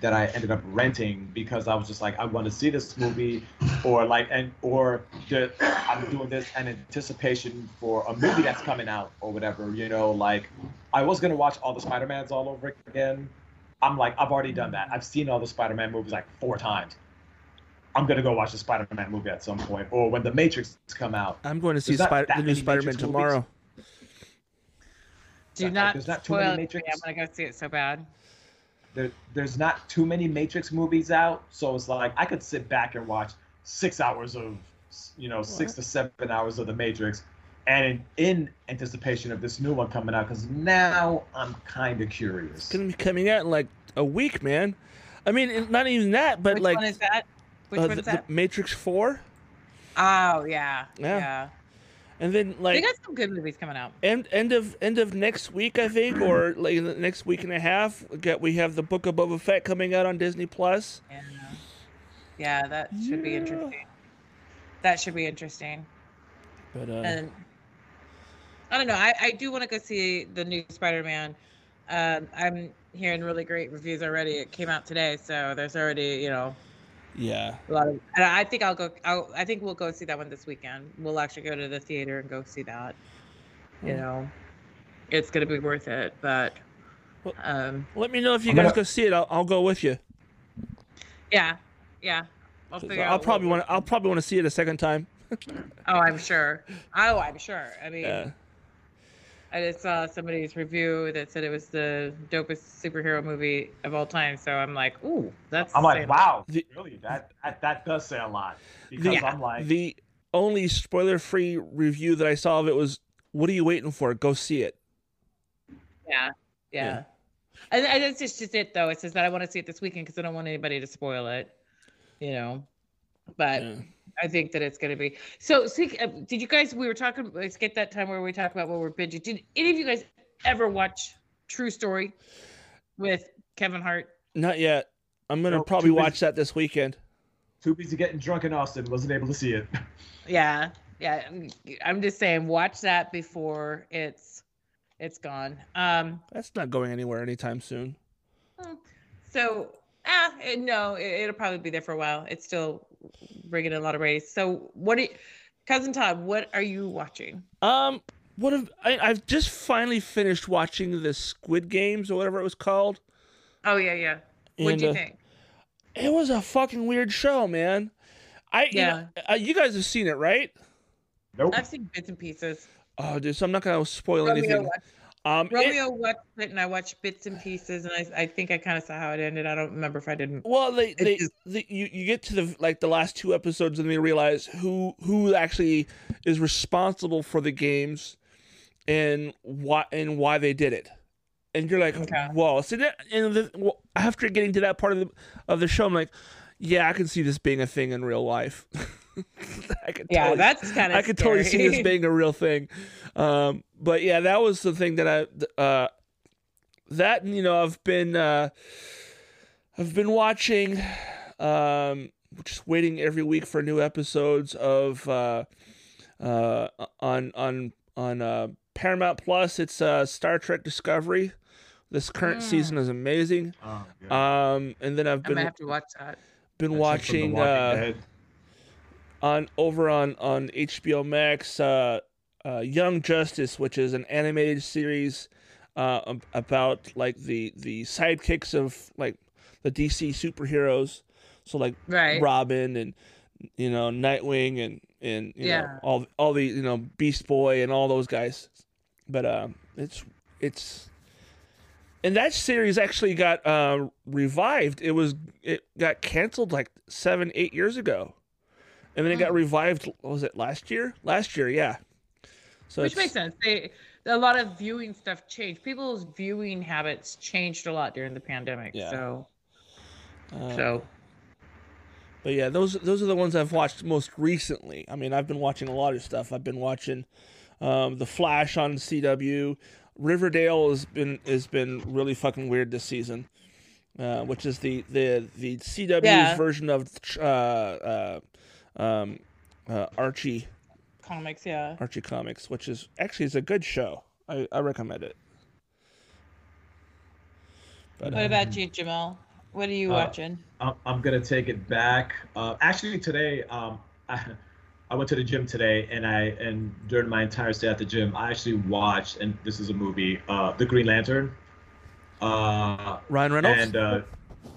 that i ended up renting because i was just like i want to see this movie or like and or the, i'm doing this in anticipation for a movie that's coming out or whatever you know like i was going to watch all the spider-mans all over again I'm like, I've already done that. I've seen all the Spider-Man movies like four times. I'm gonna go watch the Spider-Man movie at some point, or when the Matrix come out. I'm going to see Spider- the new many Spider-Man Matrix movies. Tomorrow. Do Like, not there's not too spoil many it me. Matrix. I'm gonna go see it so bad. There, there's not too many Matrix movies out, so it's like I could sit back and watch six hours of, you know, six to seven hours of the Matrix, and in, in anticipation of this new one coming out, because now I'm kind of curious. It's going to be coming out in like a week, man. I mean, not even that, but Which like one is that? Which uh, one's the, the that? Matrix 4. Oh yeah, Yeah. yeah. And then like They got some good movies coming out. end end of end of next week, I think, or like the next week and a half. we Get we have the Book of Boba Fett coming out on Disney Plus. Yeah, yeah, that should be interesting. That should be interesting. But uh, And I don't know. I, I do want to go see the new Spider-Man. Um, I'm hearing really great reviews already. It came out today, so there's already you know yeah, a lot of. And I think I'll go. I'll, I think we'll go see that one this weekend. We'll actually go to the theater and go see that. You Hmm. know, it's gonna be worth it. But Well- um, let me know if you I'm guys gonna- go see it. I'll, I'll go with you. yeah, yeah. I'll 'Cause figure I'll out probably what- want I'll probably want to see it a second time. Oh, I'm sure. Oh, I'm sure. I mean, Yeah. I just saw somebody's review that said it was the dopest superhero movie of all time. So I'm like, ooh, that's. I'm like, wow, The- really? That, that that does say a lot because Yeah. I'm like, The only spoiler-free review that I saw of it was, "What are you waiting for? Go see it." Yeah, yeah. Yeah. And, and it's just, just it though. It says that I want to see it this weekend because I don't want anybody to spoil it. You know, but Yeah. I think that it's going to be. So, speak, uh, did you guys? We were talking. Let's get that time where we talk about what we're binging. Did any of you guys ever watch True Story with Kevin Hart? Not yet. I'm gonna Nope, probably too busy. watch that this weekend. too busy getting drunk in Austin, wasn't able to see it. Yeah, yeah. I'm- I'm just saying, watch that before it's it's gone. Um, That's not going anywhere anytime soon. so ah, no, it, it'll probably be there for a while. It's still bringing in a lot of ratings. So, what, do you, cousin Todd? What are you watching? Um, what have I? I've just finally finished watching the Squid Games or whatever it was called. Oh yeah, yeah. What'd And, you uh, think? It was a fucking weird show, man. I you, know, uh, you guys have seen it, right? Nope. I've seen bits and pieces. Oh, dude, so I'm not gonna spoil Romeo anything. Um, it- Romeo watched it, and I watched bits and pieces, and I, I think I kind of saw how it ended. I don't remember if I didn't. well, they, they, you, you get to the like the last two episodes and they realize who who actually is responsible for the games and why and why they did it. And you're like, Okay. whoa! So that, and the, well, after getting to that part of the of the show, I'm like, yeah, I can see this being a thing in real life. I could Yeah, totally, that's kind of. I could totally see this being a real thing. Um, but yeah, that was the thing that I uh, that you know I've been uh, I've been watching, um, just waiting every week for new episodes of uh, uh, on on on uh, Paramount Plus. It's uh, Star Trek Discovery. This current Mm. season is amazing. Oh. Um, and then I've I been have to watch that. been That's watching Walking uh, Dead. On over on on HBO Max, uh, uh, Young Justice, which is an animated series uh, about like the the sidekicks of like the DC superheroes. So like Right. Robin and you know Nightwing and and you know Yeah. all all the you know Beast Boy and all those guys. But um, it's it's and that series actually got uh, revived. It was it got canceled like seven eight years ago, and then it got Hmm. revived. What was it last year? Last year, yeah. So Which makes sense. They a lot of viewing stuff changed. People's viewing habits changed a lot during the pandemic. Yeah. So uh, so But yeah, those those are the ones I've watched most recently. I mean, I've been watching a lot of stuff. I've been watching um, the Flash on CW. Riverdale has been has been really fucking weird this season, uh, which is the the the CW's Yeah. version of uh, uh, um, uh, Archie comics, yeah. Archie comics, which is actually is a good show. I, I recommend it. But What uh, about you, Jamal? What are you Uh, watching? I'm, I'm gonna take it back. Uh, actually, today, um, I, I went to the gym today, and I and during my entire stay at the gym, I actually watched, and this is a movie, uh, The Green Lantern. Uh, Ryan Reynolds. and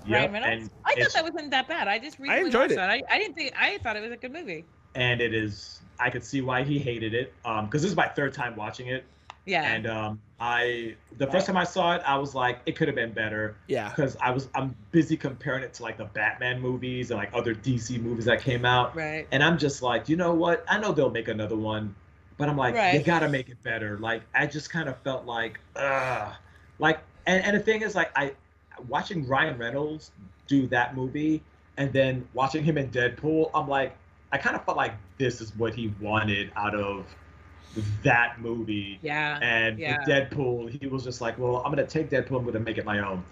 Ryan yep, Reynolds? and I thought that wasn't that bad. I just recently enjoyed watched it. that. I, I didn't think I thought it was a good movie. and it is. I could see why he hated it, um, because this is my third time watching it, Yeah. and um, I the first time I saw it, I was like, it could have been better. yeah. because I was I'm busy comparing it to like the Batman movies and like other DC movies that came out, right. and I'm just like, you know what? I know they'll make another one, but I'm like, Right. they gotta make it better. Like I just kind of felt like, ugh, like, and and the thing is, like, I watching Ryan Reynolds do that movie and then watching him in Deadpool, I'm like, I kind of felt like this is what he wanted out of that movie. Yeah. And Yeah. Deadpool, he was just like, well, I'm gonna take Deadpool, I'm gonna make it my own.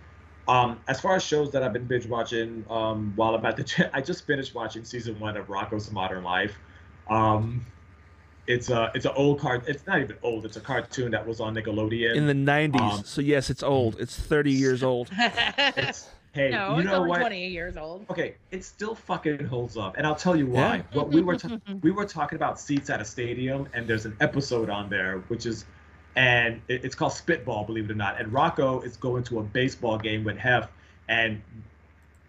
Um, as far as shows that I've been binge watching um, while I'm at the gym, I just finished watching season one of Rocko's Modern Life. Um, it's a it's an old card. It's not even old. It's a cartoon that was on Nickelodeon. In the 90s. Um, so yes, it's old. It's 30 years old. It's- hey, no, you it's know only what? 28 years old. Okay, it still fucking holds up, and I'll tell you why. Yeah. What we were ta- we were talking about seats at a stadium, and there's an episode on there which is, and it- it's called Spitball, believe it or not. And Rocko is going to a baseball game with Hef, and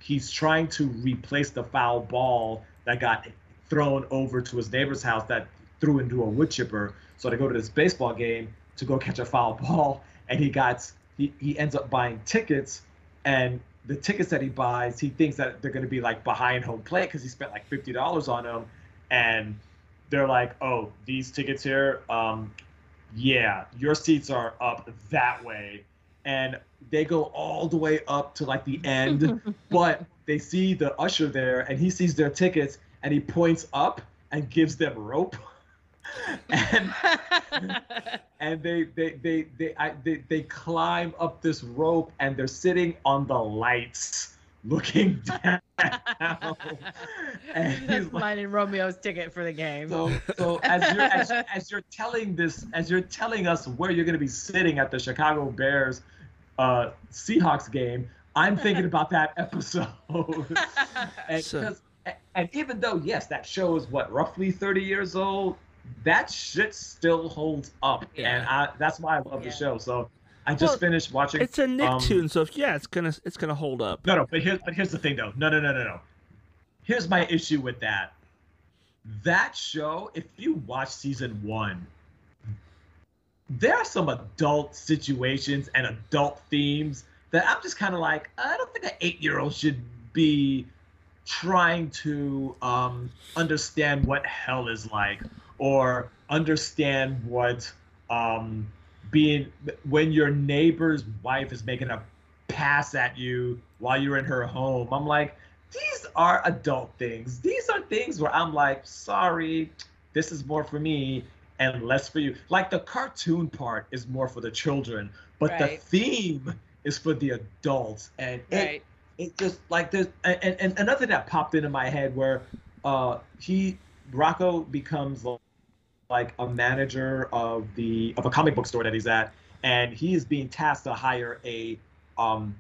he's trying to replace the foul ball that got thrown over to his neighbor's house that threw into a wood chipper. So they go to this baseball game to go catch a foul ball, and he got he, he ends up buying tickets, and the tickets that he buys, he thinks that they're going to be like behind home plate because he spent like fifty dollars on them, and they're like, oh, these tickets here, um, yeah, your seats are up that way, and they go all the way up to like the end, but they see the usher there, and he sees their tickets, and he points up and gives them rope. And and they they they they, I, they they climb up this rope and they're sitting on the lights looking down and he's That's like mine and Romeo's ticket for the game. so so as you're as, as you're telling this as you're telling us where you're going to be sitting at the chicago bears uh seahawks game i'm thinking about that episode and, So- and even though yes that show is what roughly 30 years old that shit still holds up and I, that's why i love Yeah. the show. So i just Well, finished watching It's a um, Nicktoon, so yeah, it's gonna it's gonna hold up. no no but here's but here's the thing though. No no no no no. Here's my issue with that. That show if you watch season one there are some adult situations and adult themes that i'm just kind of like i don't think an eight year old should be trying to um, understand what hell is like or understand what um, being when your neighbor's wife is making a pass at you while you're in her home i'm like these are adult things these are things where I'm like, sorry, this is more for me and less for you. Like the cartoon part is more for the children, but Right. the theme is for the adults. And it, Right. it just like there's and, and, another thing that popped into my head where uh he Rocko becomes like a manager of the of a comic book store that he's at and he is being tasked to hire a um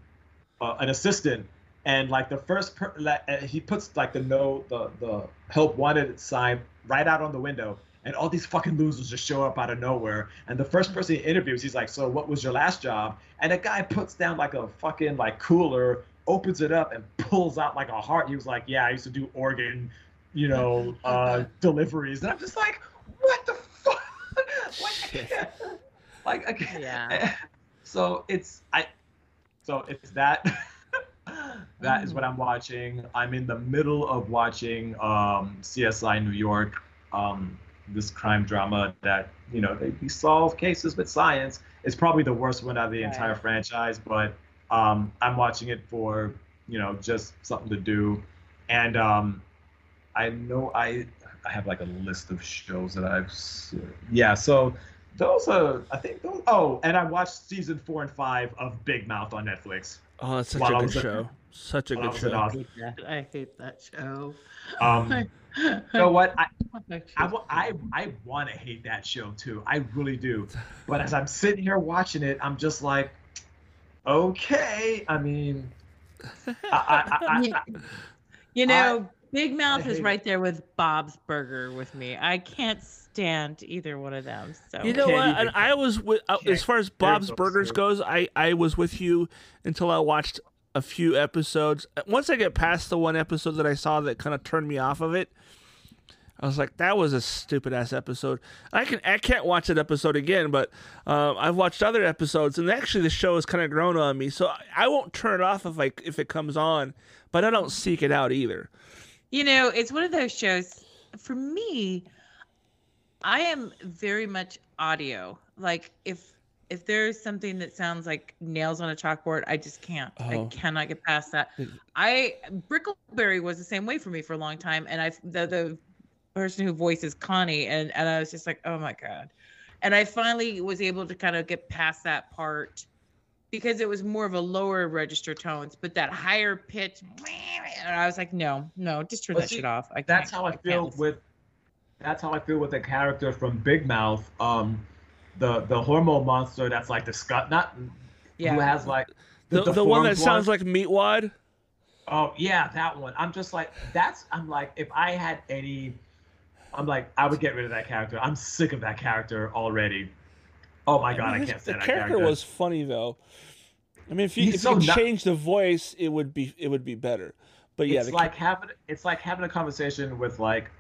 uh, an assistant. And like the first per- like, uh, he puts like the no the the help wanted sign right out on the window and all these fucking losers just show up out of nowhere. And the first person he interviews he's like so what was your last job? And the guy puts down like a fucking like cooler opens it up and pulls out like a heart. He was like yeah i used to do organ you know uh deliveries. And i'm just like what the fuck? Like, like again Yeah. so it's i so it's that. That is what i'm watching. I'm in the middle of watching um csi new york um this crime drama that you know they, they solve cases with science. It's probably the worst one out of the Right. entire franchise but um i'm watching it for you know just something to do. And um i know i i have like a list of shows that i've s- yeah so those are i think those oh and i watched season four and five of big mouth on netflix Oh, that's such a good was at- show. Such a good show. Austin. I hate that show. um you know what i I, I, wa- I, I want to hate that show too. I really do. But as I'm sitting here watching it, I'm just like, okay. I mean, I, I, I, I, You know, Big Mouth is hate right there with Bob's Burger with me. I can't stand either one of them. So You know Can't what? And I was with uh, as far as Bob's Burgers goes. I I was with you until I watched a few episodes. Once I get past the one episode that I saw that kind of turned me off of it, I was like, that was a stupid ass episode. I can I can't watch that episode again, but um, I've watched other episodes, and actually the show has kind of grown on me. So I, I won't turn it off if I if it comes on, but I don't seek it out either. You know, it's one of those shows. For me, I am very much audio. Like if if there's something that sounds like nails on a chalkboard, I just can't. I Oh. cannot get past that. I Brickleberry was the same way for me for a long time, and I the the person who voices Connie, and and I was just like, oh my god, and I finally was able to kind of get past that part because it was more of a lower register tones, but that higher pitch, and I was like, no, no, just turn But that see, shit off. I that's can't- how I feel can't. with. That's how I feel with the character from Big Mouth. Um, the the hormone monster. That's like the Scott. Not who Yeah. has like The, the, one that deformed sounds like Meatwad. Oh yeah, that one. I'm just like that's. I'm like if I had any, I'm like I would get rid of that character. I'm sick of that character already. Oh my god, I His- can't the stand that character character. was funny though. I mean, if you He's if so you could not- change the voice, it would be it would be better. But yeah, it's the, like having it's like having a conversation with like.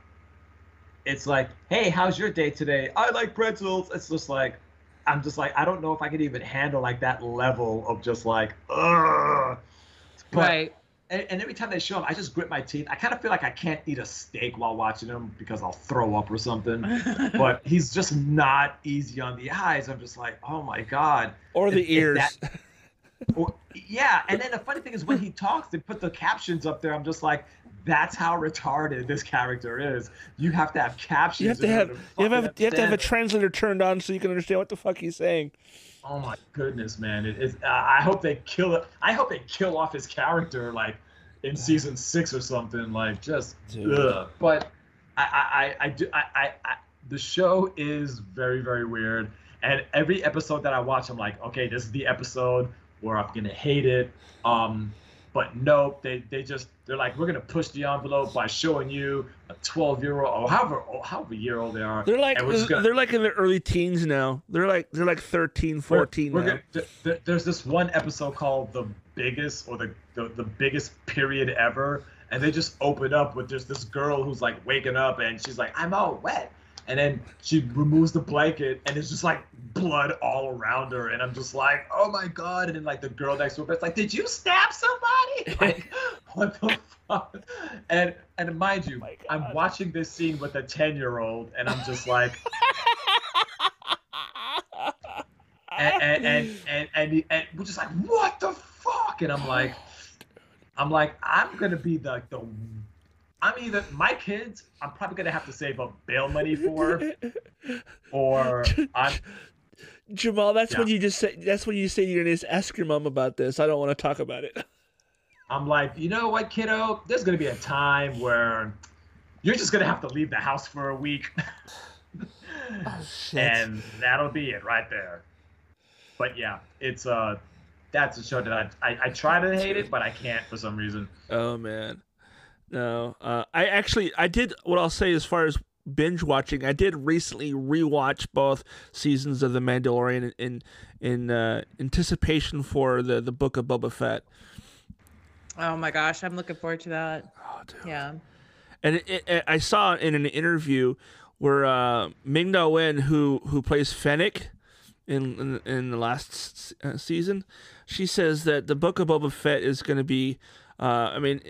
It's like, hey, how's your day today? I like pretzels. It's just like, I'm just like, I don't know if I could even handle like that level of just like, ugh. But right. And, and every time they show them, I just grit my teeth. I kind of feel like I can't eat a steak while watching him because I'll throw up or something. but he's just not easy on the eyes. I'm just like, oh my god. or the if- if ears. that- Or, yeah, and then the funny thing is when he talks, they put the captions up there. I'm just like, that's how retarded this character is. You have to have captions. you have to have you have, fucking you have to have a translator turned on so you can understand what the fuck he's saying. Oh my goodness, man! It is. Uh, I hope they kill it. I hope they kill off his character like in season six or something. Like just. But I, I, I, I do. I, I, I, the show is very, very weird. And every episode that I watch, I'm like, okay, this is the episode where I'm gonna hate it. Um, but nope, they, they just they're like, we're gonna push the envelope by showing you a 12 year old or however however year old they are. They're like we're gonna- they're like in their early teens now. They're like they're like 13, We're- 14 we're now. gonna- th- th- there's this one episode called the biggest or the, the the biggest period ever, and they just open up with just this girl who's like waking up and she's like, I'm all wet, and then she removes the blanket and it's just like blood all around her, and I'm just like, oh my god, and then like the girl next to her, it's like, did you stab somebody? Like, what the fuck? And and mind you, my I'm watching this scene with a ten year old, and I'm just like. and and and and, and, and we're just like, what the fuck? And I'm like, I'm like, I'm gonna be the the I'm either my kids. I'm probably gonna have to save up bail money for, or I'm Jamal, that's when you just say that's when you say you're gonna just ask your mom about this. I don't want to talk about it. I'm like, you know what, kiddo? There's gonna be a time where you're just gonna have to leave the house for a week, Oh, shit. and that'll be it right there. But yeah, it's uh, that's a show that I I, I try to hate it, but I can't for some reason. Oh man, no. Uh, I actually I did what I'll say as far as binge watching. I did recently rewatch both seasons of The Mandalorian in in uh, anticipation for the the book of Boba Fett. Oh my gosh, I'm looking forward to that. Oh, dude. Yeah. And it, it, I saw in an interview where uh, Ming Na Wen, who who plays Fennec in in, in the last s- uh, season, she says that the book of Boba Fett is going to be. Uh, I mean,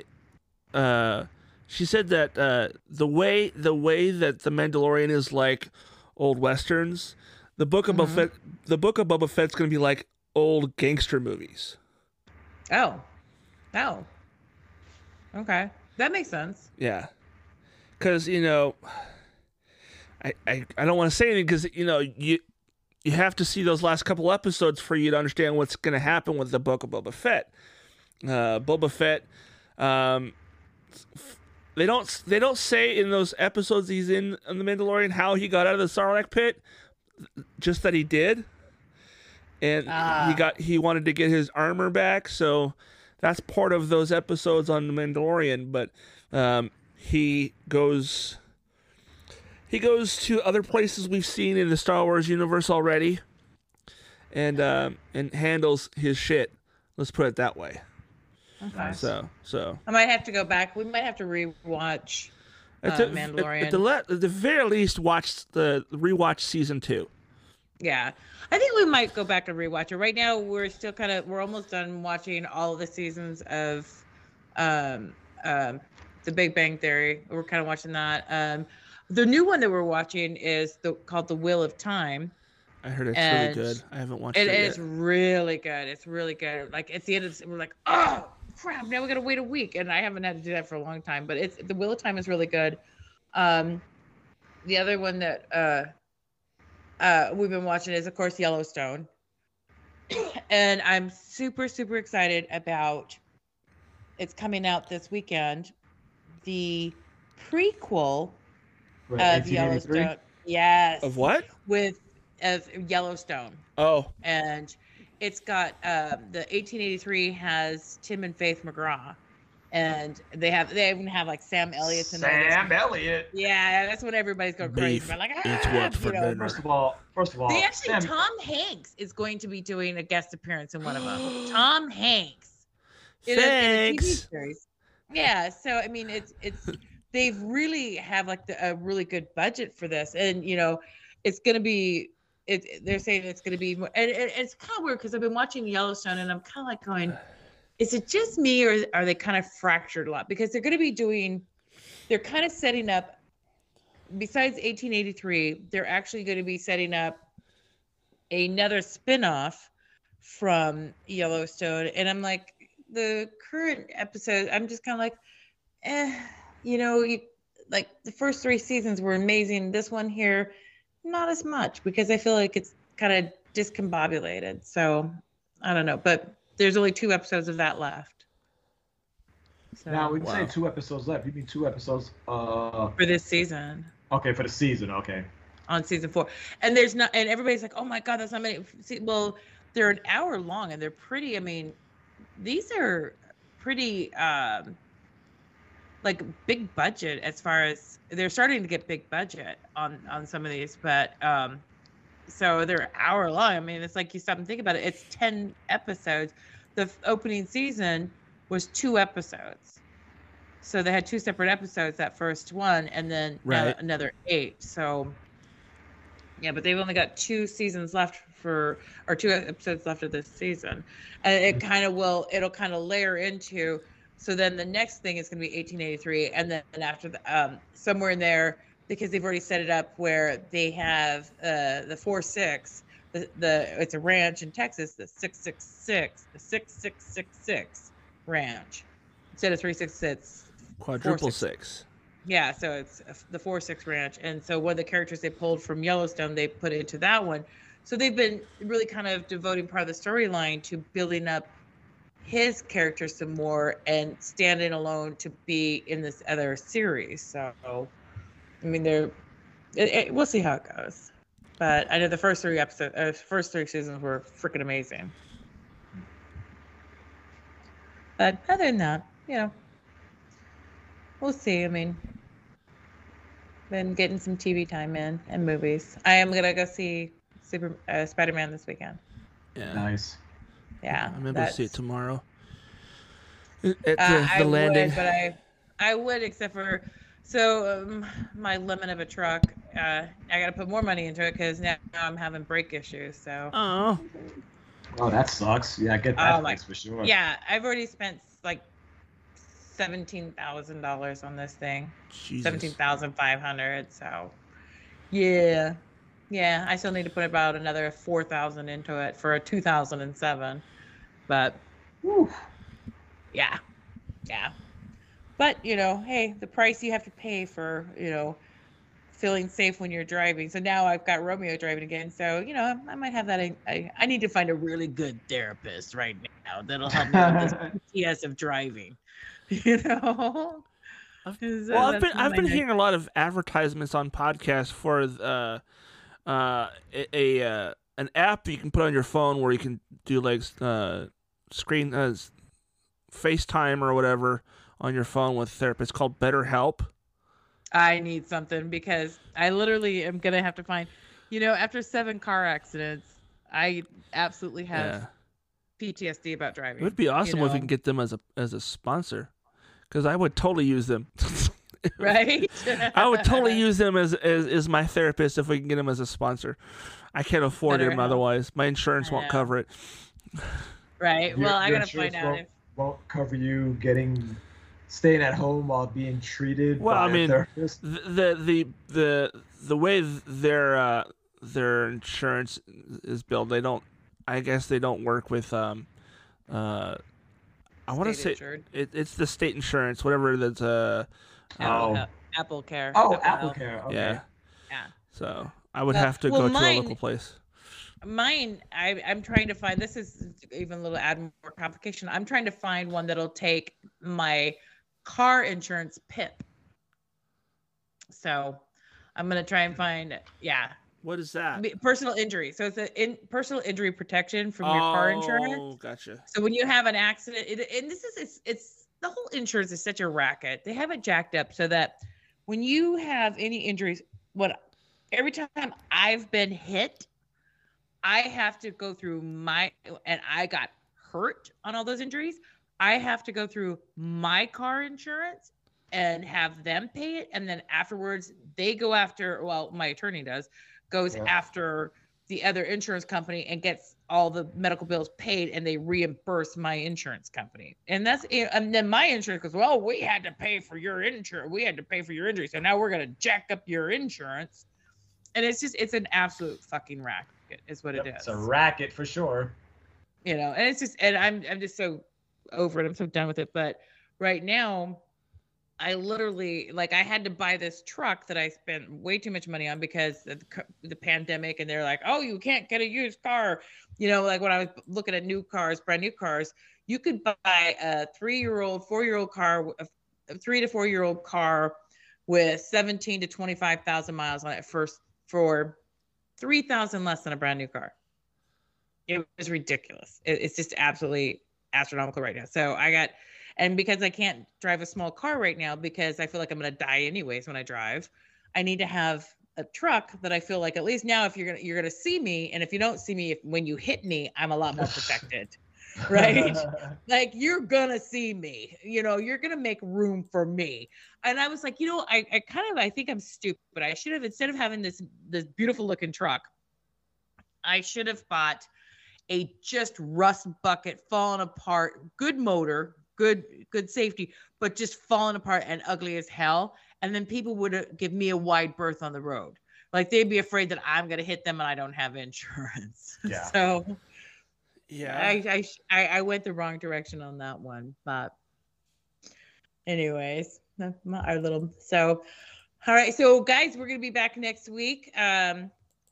uh, she said that uh, the way the way that the Mandalorian is like old westerns, the book of Boba Fett, the book of Boba Fett's going to be like old gangster movies. Oh. Oh. Okay. That makes sense. Yeah, because you know, I I, I don't want to say anything because you know you you have to see those last couple episodes for you to understand what's going to happen with the book of Boba Fett. Uh, Boba Fett, um, they don't they don't say in those episodes he's in, in the Mandalorian how he got out of the Sarlacc pit, just that he did, and he Ah. got he wanted to get his armor back, so that's part of those episodes on the Mandalorian. But um, he goes he goes to other places we've seen in the Star Wars universe already, and um, and handles his shit. Let's put it that way. Nice. So so I might have to go back. We might have to rewatch. at, Uh, the, Mandalorian. At, the le- at the very least, watch the rewatch season two. Yeah. I think we might go back and rewatch it. Right now, we're still kind of we're almost done watching all of the seasons of um um The Big Bang Theory. We're kind of watching that. Um the new one that we're watching is the called The Wheel of Time. I heard it's And really good. I haven't watched It it, is yet. really good. It's really good. Like at the end of the, we're like, oh crap, now we gotta wait a week, and I haven't had to do that for a long time. But it's the Wheel of Time is really good. Um, the other one that uh, uh, we've been watching is of course Yellowstone, and I'm super super excited about. It's coming out this weekend. The prequel What, of Yellowstone. Yes. Of what? With of Yellowstone Oh, and it's got um, the 1883 has Tim and Faith McGraw, and they have they even have like Sam Elliott and all this- Sam Elliott. Yeah, that's when everybody's going crazy. Beef. about like, It's ah, what's for know. dinner. First of all, first of all, They actually Sam, Tom Hanks is going to be doing a guest appearance in one of them. Tom Hanks. in a- in a Thanks. Yeah, so I mean, it's it's they've really have like the, a really good budget for this, and you know, it's gonna be. It, they're saying it's going to be, more, and, and it's kind of weird because I've been watching Yellowstone and I'm kind of like going, is it just me or are they kind of fractured a lot? Because they're going to be doing, they're kind of setting up. Besides 1883, they're actually going to be setting up another spin-off from Yellowstone, and I'm like, the current episode, I'm just kind of like, eh, you know, you, like the first three seasons were amazing. This one here, not as much because I feel like it's kind of discombobulated. So I don't know, but there's only two episodes of that left. So now we can Wow. say two episodes left. You mean two episodes? Uh, for this season okay, for the season. Okay. on season four, and there's not, and everybody's like, oh my god, that's not many. See, well, they're an hour long and they're pretty. I mean, these are pretty. um like big budget as far as they're starting to get big budget on on some of these but um so they're hour long. I mean it's like you stop and think about it. It's 10 episodes. The f- opening season was two episodes. So they had two separate episodes that first one and then now Right. another eight. So yeah but they've only got two seasons left for or two episodes left of this season. And it kind of will it'll kind of layer into so then the next thing is going to be 1883, and then after the, um, somewhere in there, because they've already set it up where they have uh, the four six, the, the it's a ranch in Texas, the six six six, the six six six six ranch, instead of three six Quadruple six. six. Yeah, so it's the four six ranch, and so one of the characters they pulled from Yellowstone, they put into that one. So they've been really kind of devoting part of the storyline to building up his character some more and standing alone to be in this other series. So, I mean, they're it, it, we'll see how it goes. But I know the first three episodes, uh, first three seasons were freaking amazing. But other than that, you know, we'll see. I mean, been getting some TV time in and movies. I am gonna go see Super uh, Spider Man this weekend. Yeah. Nice. I'm Yeah, able to see it tomorrow. At the, Uh, the I landing. would, but I, I would, except for, so um, my lemon of a truck. Uh, I got to put more money into it because now, now I'm having brake issues. So Oh, Oh, that sucks. Yeah, get that Oh, my- fixed for sure. yeah, I've already spent like seventeen thousand dollars on this thing. Jesus. Seventeen thousand five hundred. So, yeah, yeah. I still need to put about another four thousand into it for a two thousand and seven. But Whew. yeah, yeah. But you know, hey, the price you have to pay for you know feeling safe when you're driving. So now I've got Romeo driving again. So you know, I might have that. I I need to find a really good therapist right now that'll help me with this PTS of driving. You know. I've- 'Cause, uh, Well, I've been I've been hearing a lot of advertisements on podcasts for uh, uh, a, a uh, an app you can put on your phone where you can do like uh, screen uh, FaceTime or whatever on your phone with therapists called BetterHelp. I need something because I literally am gonna have to find. You know, after seven car accidents, I absolutely have Yeah, PTSD about driving. it would be awesome if we know. can get them as a as a sponsor, because I would totally use them. right? I would totally use them as, as as my therapist if we can get them as a sponsor. I can't afford them BetterHelp. otherwise. My insurance won't cover it. Right. Your- well, I gotta find insurance out won't, if won't cover you getting staying at home while being treated Well, by I mean, a therapist. the the the the, the way their uh, their insurance is billed, they don't. I guess they don't work with. Um, uh, I want to say it, it's the state insurance, whatever that's. Uh, Apple, Oh. Apple Care. Oh, Apple Apple Care. Okay. Yeah. Yeah. So I would Well- have to well, go to a local place. Mine, I, I'm trying to find. This is even a little add more complication. I'm trying to find one that'll take my car insurance PIP. So, I'm gonna try and find. Yeah, What is that? personal injury. So it's a in personal injury protection from your car insurance. Oh, gotcha. So when you have an accident, it, and this is it's, it's the whole insurance is such a racket. They have it jacked up so that when you have any injuries, what every time I've been hit, I have to go through my and I got hurt on all those injuries. I have to go through my car insurance and have them pay it, and then afterwards they go after. Well, my attorney does goes Yeah. after the other insurance company and gets all the medical bills paid and they reimburse my insurance company. And that's and then my insurance goes, Well, we had to pay for your insurance. We had to pay for your injury. So now we're gonna jack up your insurance. And it's just it's an absolute fucking racket, is what Yep, it is. It's a racket for sure. you know, and it's just and I'm I'm just so over it. I'm so done with it. But right now, I literally like I had to buy this truck that I spent way too much money on because the, the pandemic, and they're like, "Oh, you can't get a used car." You know, like when I was looking at new cars, brand new cars, you could buy a three-year-old, four-year-old car, a, three to four-year-old car with 17 to 25,000 miles on it first for 3,000 less than a brand new car. It was ridiculous. It, it's just absolutely astronomical right now. So I got, and because I can't drive a small car right now because I feel like I'm gonna die anyways when I drive, I need to have a truck that I feel like at least now if you're gonna you're gonna see me, and if you don't see me if, when you hit me, I'm a lot more protected. Right. like you're gonna see me you know you're gonna make room for me and i was like you know i, I kind of i think i'm stupid but i should have instead of having this this beautiful looking truck i should have bought a just rust bucket falling apart good motor good good safety but just falling apart and ugly as hell and then people would uh, give me a wide berth on the road like they'd be afraid that i'm going to hit them and i don't have insurance Yeah. so Yeah. I, I I I went the wrong direction on that one, but anyways, my- my- our little so. All right, so guys, we're gonna be back next week, um,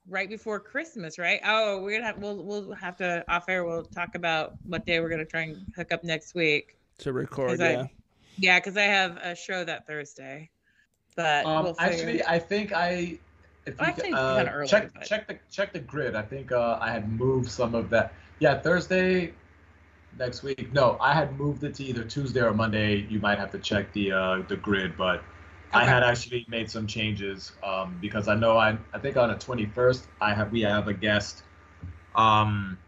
right before Christmas, right? Oh, we're gonna have we'll we'll have to off air. We'll talk about what day we're gonna try and hook up next week. To record, 'Cause I- yeah. Yeah, because I have a show that Thursday, but Um, we'll figure- actually, I think I. If Well, you, actually, uh, kinda early, check but- check the check the grid. I think uh, I had moved some of that. Yeah, Thursday next week. No, I had moved it to either Tuesday or Monday. You might have to check the uh, the grid, but I had actually made some changes um, because I know I I think on the 21st I have we have a guest, um,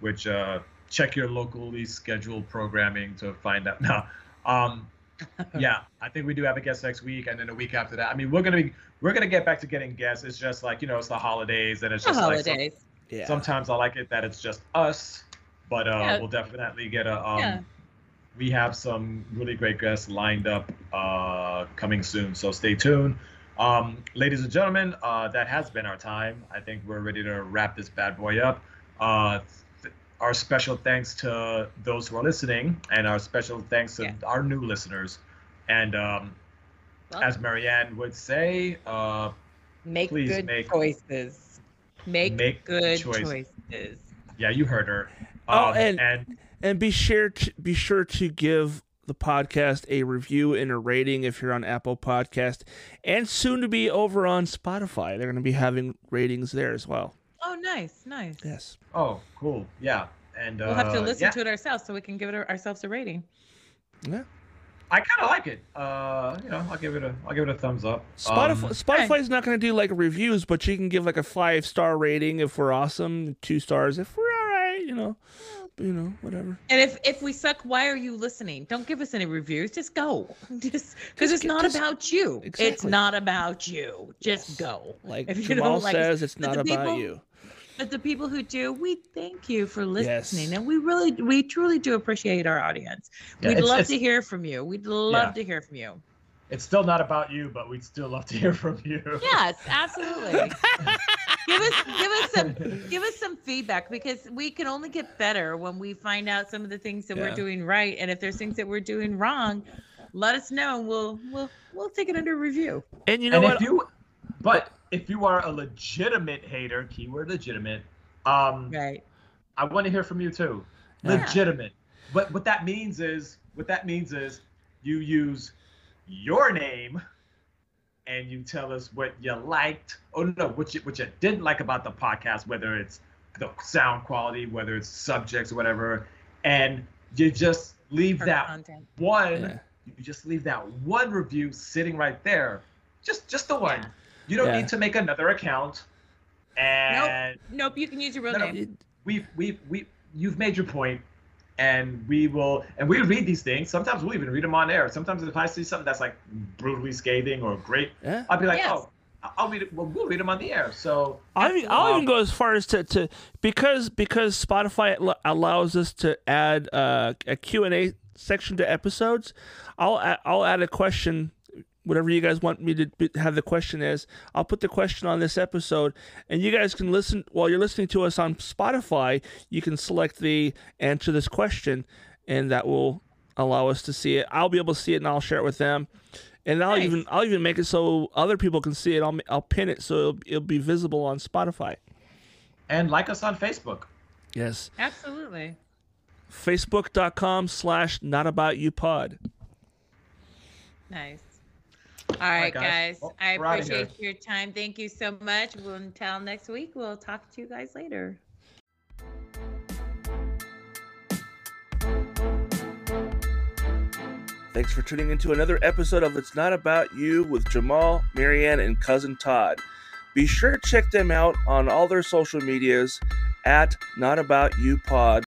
which uh, check your locally scheduled programming to find out now. Um, yeah, I think we do have a guest next week, and then a week after that. I mean, we're gonna be we're gonna get back to getting guests. It's just like you know, it's the holidays, and it's the just like some- holidays. Yeah. sometimes I like it that it's just us, but uh, Yeah. we'll definitely get a. Um, Yeah. We have some really great guests lined up uh, coming soon, so stay tuned. Um, ladies and gentlemen, uh, that has been our time. I think we're ready to wrap this bad boy up. Uh, th- our special thanks to those who are listening, and our special thanks to Yeah. our new listeners. And um, Well, as Marianne would say, uh, make please good make- choices. Make, make good choices. choices. yeah, you heard her. Oh, Um, and- and And be sure to be sure to give the podcast a review and a rating if you're on Apple Podcast, and soon to be over on Spotify. They're going to be having ratings there as well. Oh, nice, nice. Yes. Oh, cool. Yeah. And uh, We'll have to listen yeah, to it ourselves so we can give it ourselves a rating. Yeah. I kind of like it. Uh, you know, I'll give it a, I'll give it a thumbs up. Spotify Um, Spotify's not going to do like reviews, but you can give like a five star rating if we're awesome, two stars if we're all right. You know, you know, whatever. And if if we suck, why are you listening? Don't give us any reviews. Just go. Just because it's not just- about you. Exactly. It's not about you. Just go. Like If you Jamal don't like says, it's not about people- you. But the people who do, we thank you for listening, Yes. and we really, we truly do appreciate our audience. Yeah, We'd it's- love it's- to hear from you. We'd love Yeah. to hear from you. It's still not about you, but we'd still love to hear from you. Yes, absolutely. give us give us some give us some feedback because we can only get better when we find out some of the things that Yeah. we're doing right and if there's things that we're doing wrong let us know and we'll we'll we'll take it under review And you know and what? if you, but if you are a legitimate hater, keyword legitimate, um, right I want to hear from you too. Yeah. Legitimate. What what that means is what that means is you use your name and you tell us what you liked or no what you what you didn't like about the podcast, whether it's the sound quality, whether it's subjects or whatever, and you just leave for that content one Yeah. you just leave that one review sitting right there. Just just the one. Yeah. You don't Yeah. need to make another account. And nope you can use your real No, no, name It- we've we've we you've made your point and we will and we read these things sometimes we'll even read them on air sometimes if i see something that's like brutally scathing or great yeah. i'll be like Yes. oh I- i'll read it well, we'll read them on the air so I'll, even, I'll even Um, go as far as to, to because because Spotify al- allows us to add uh, a Q and A section to episodes. I'll add, I'll add a question, whatever you guys want me to be, have the question is. I'll put the question on this episode, and you guys can listen while you're listening to us on Spotify. You can select the answer this question, and that will allow us to see it. I'll be able to see it, and I'll share it with them. And I'll Nice. even I'll even make it so other people can see it. I'll I'll pin it so it'll, it'll be visible on Spotify. and like us on facebook Yes. absolutely Facebook.com slash not about you pod. nice all right, guys. guys, Well, i we're outta here. appreciate your time thank you so much we'll until next week we'll talk to you guys later Thanks for tuning into another episode of It's Not About You with Jamal, Marianne, and cousin Todd. Be sure to check them out on all their social medias at Not About You Pod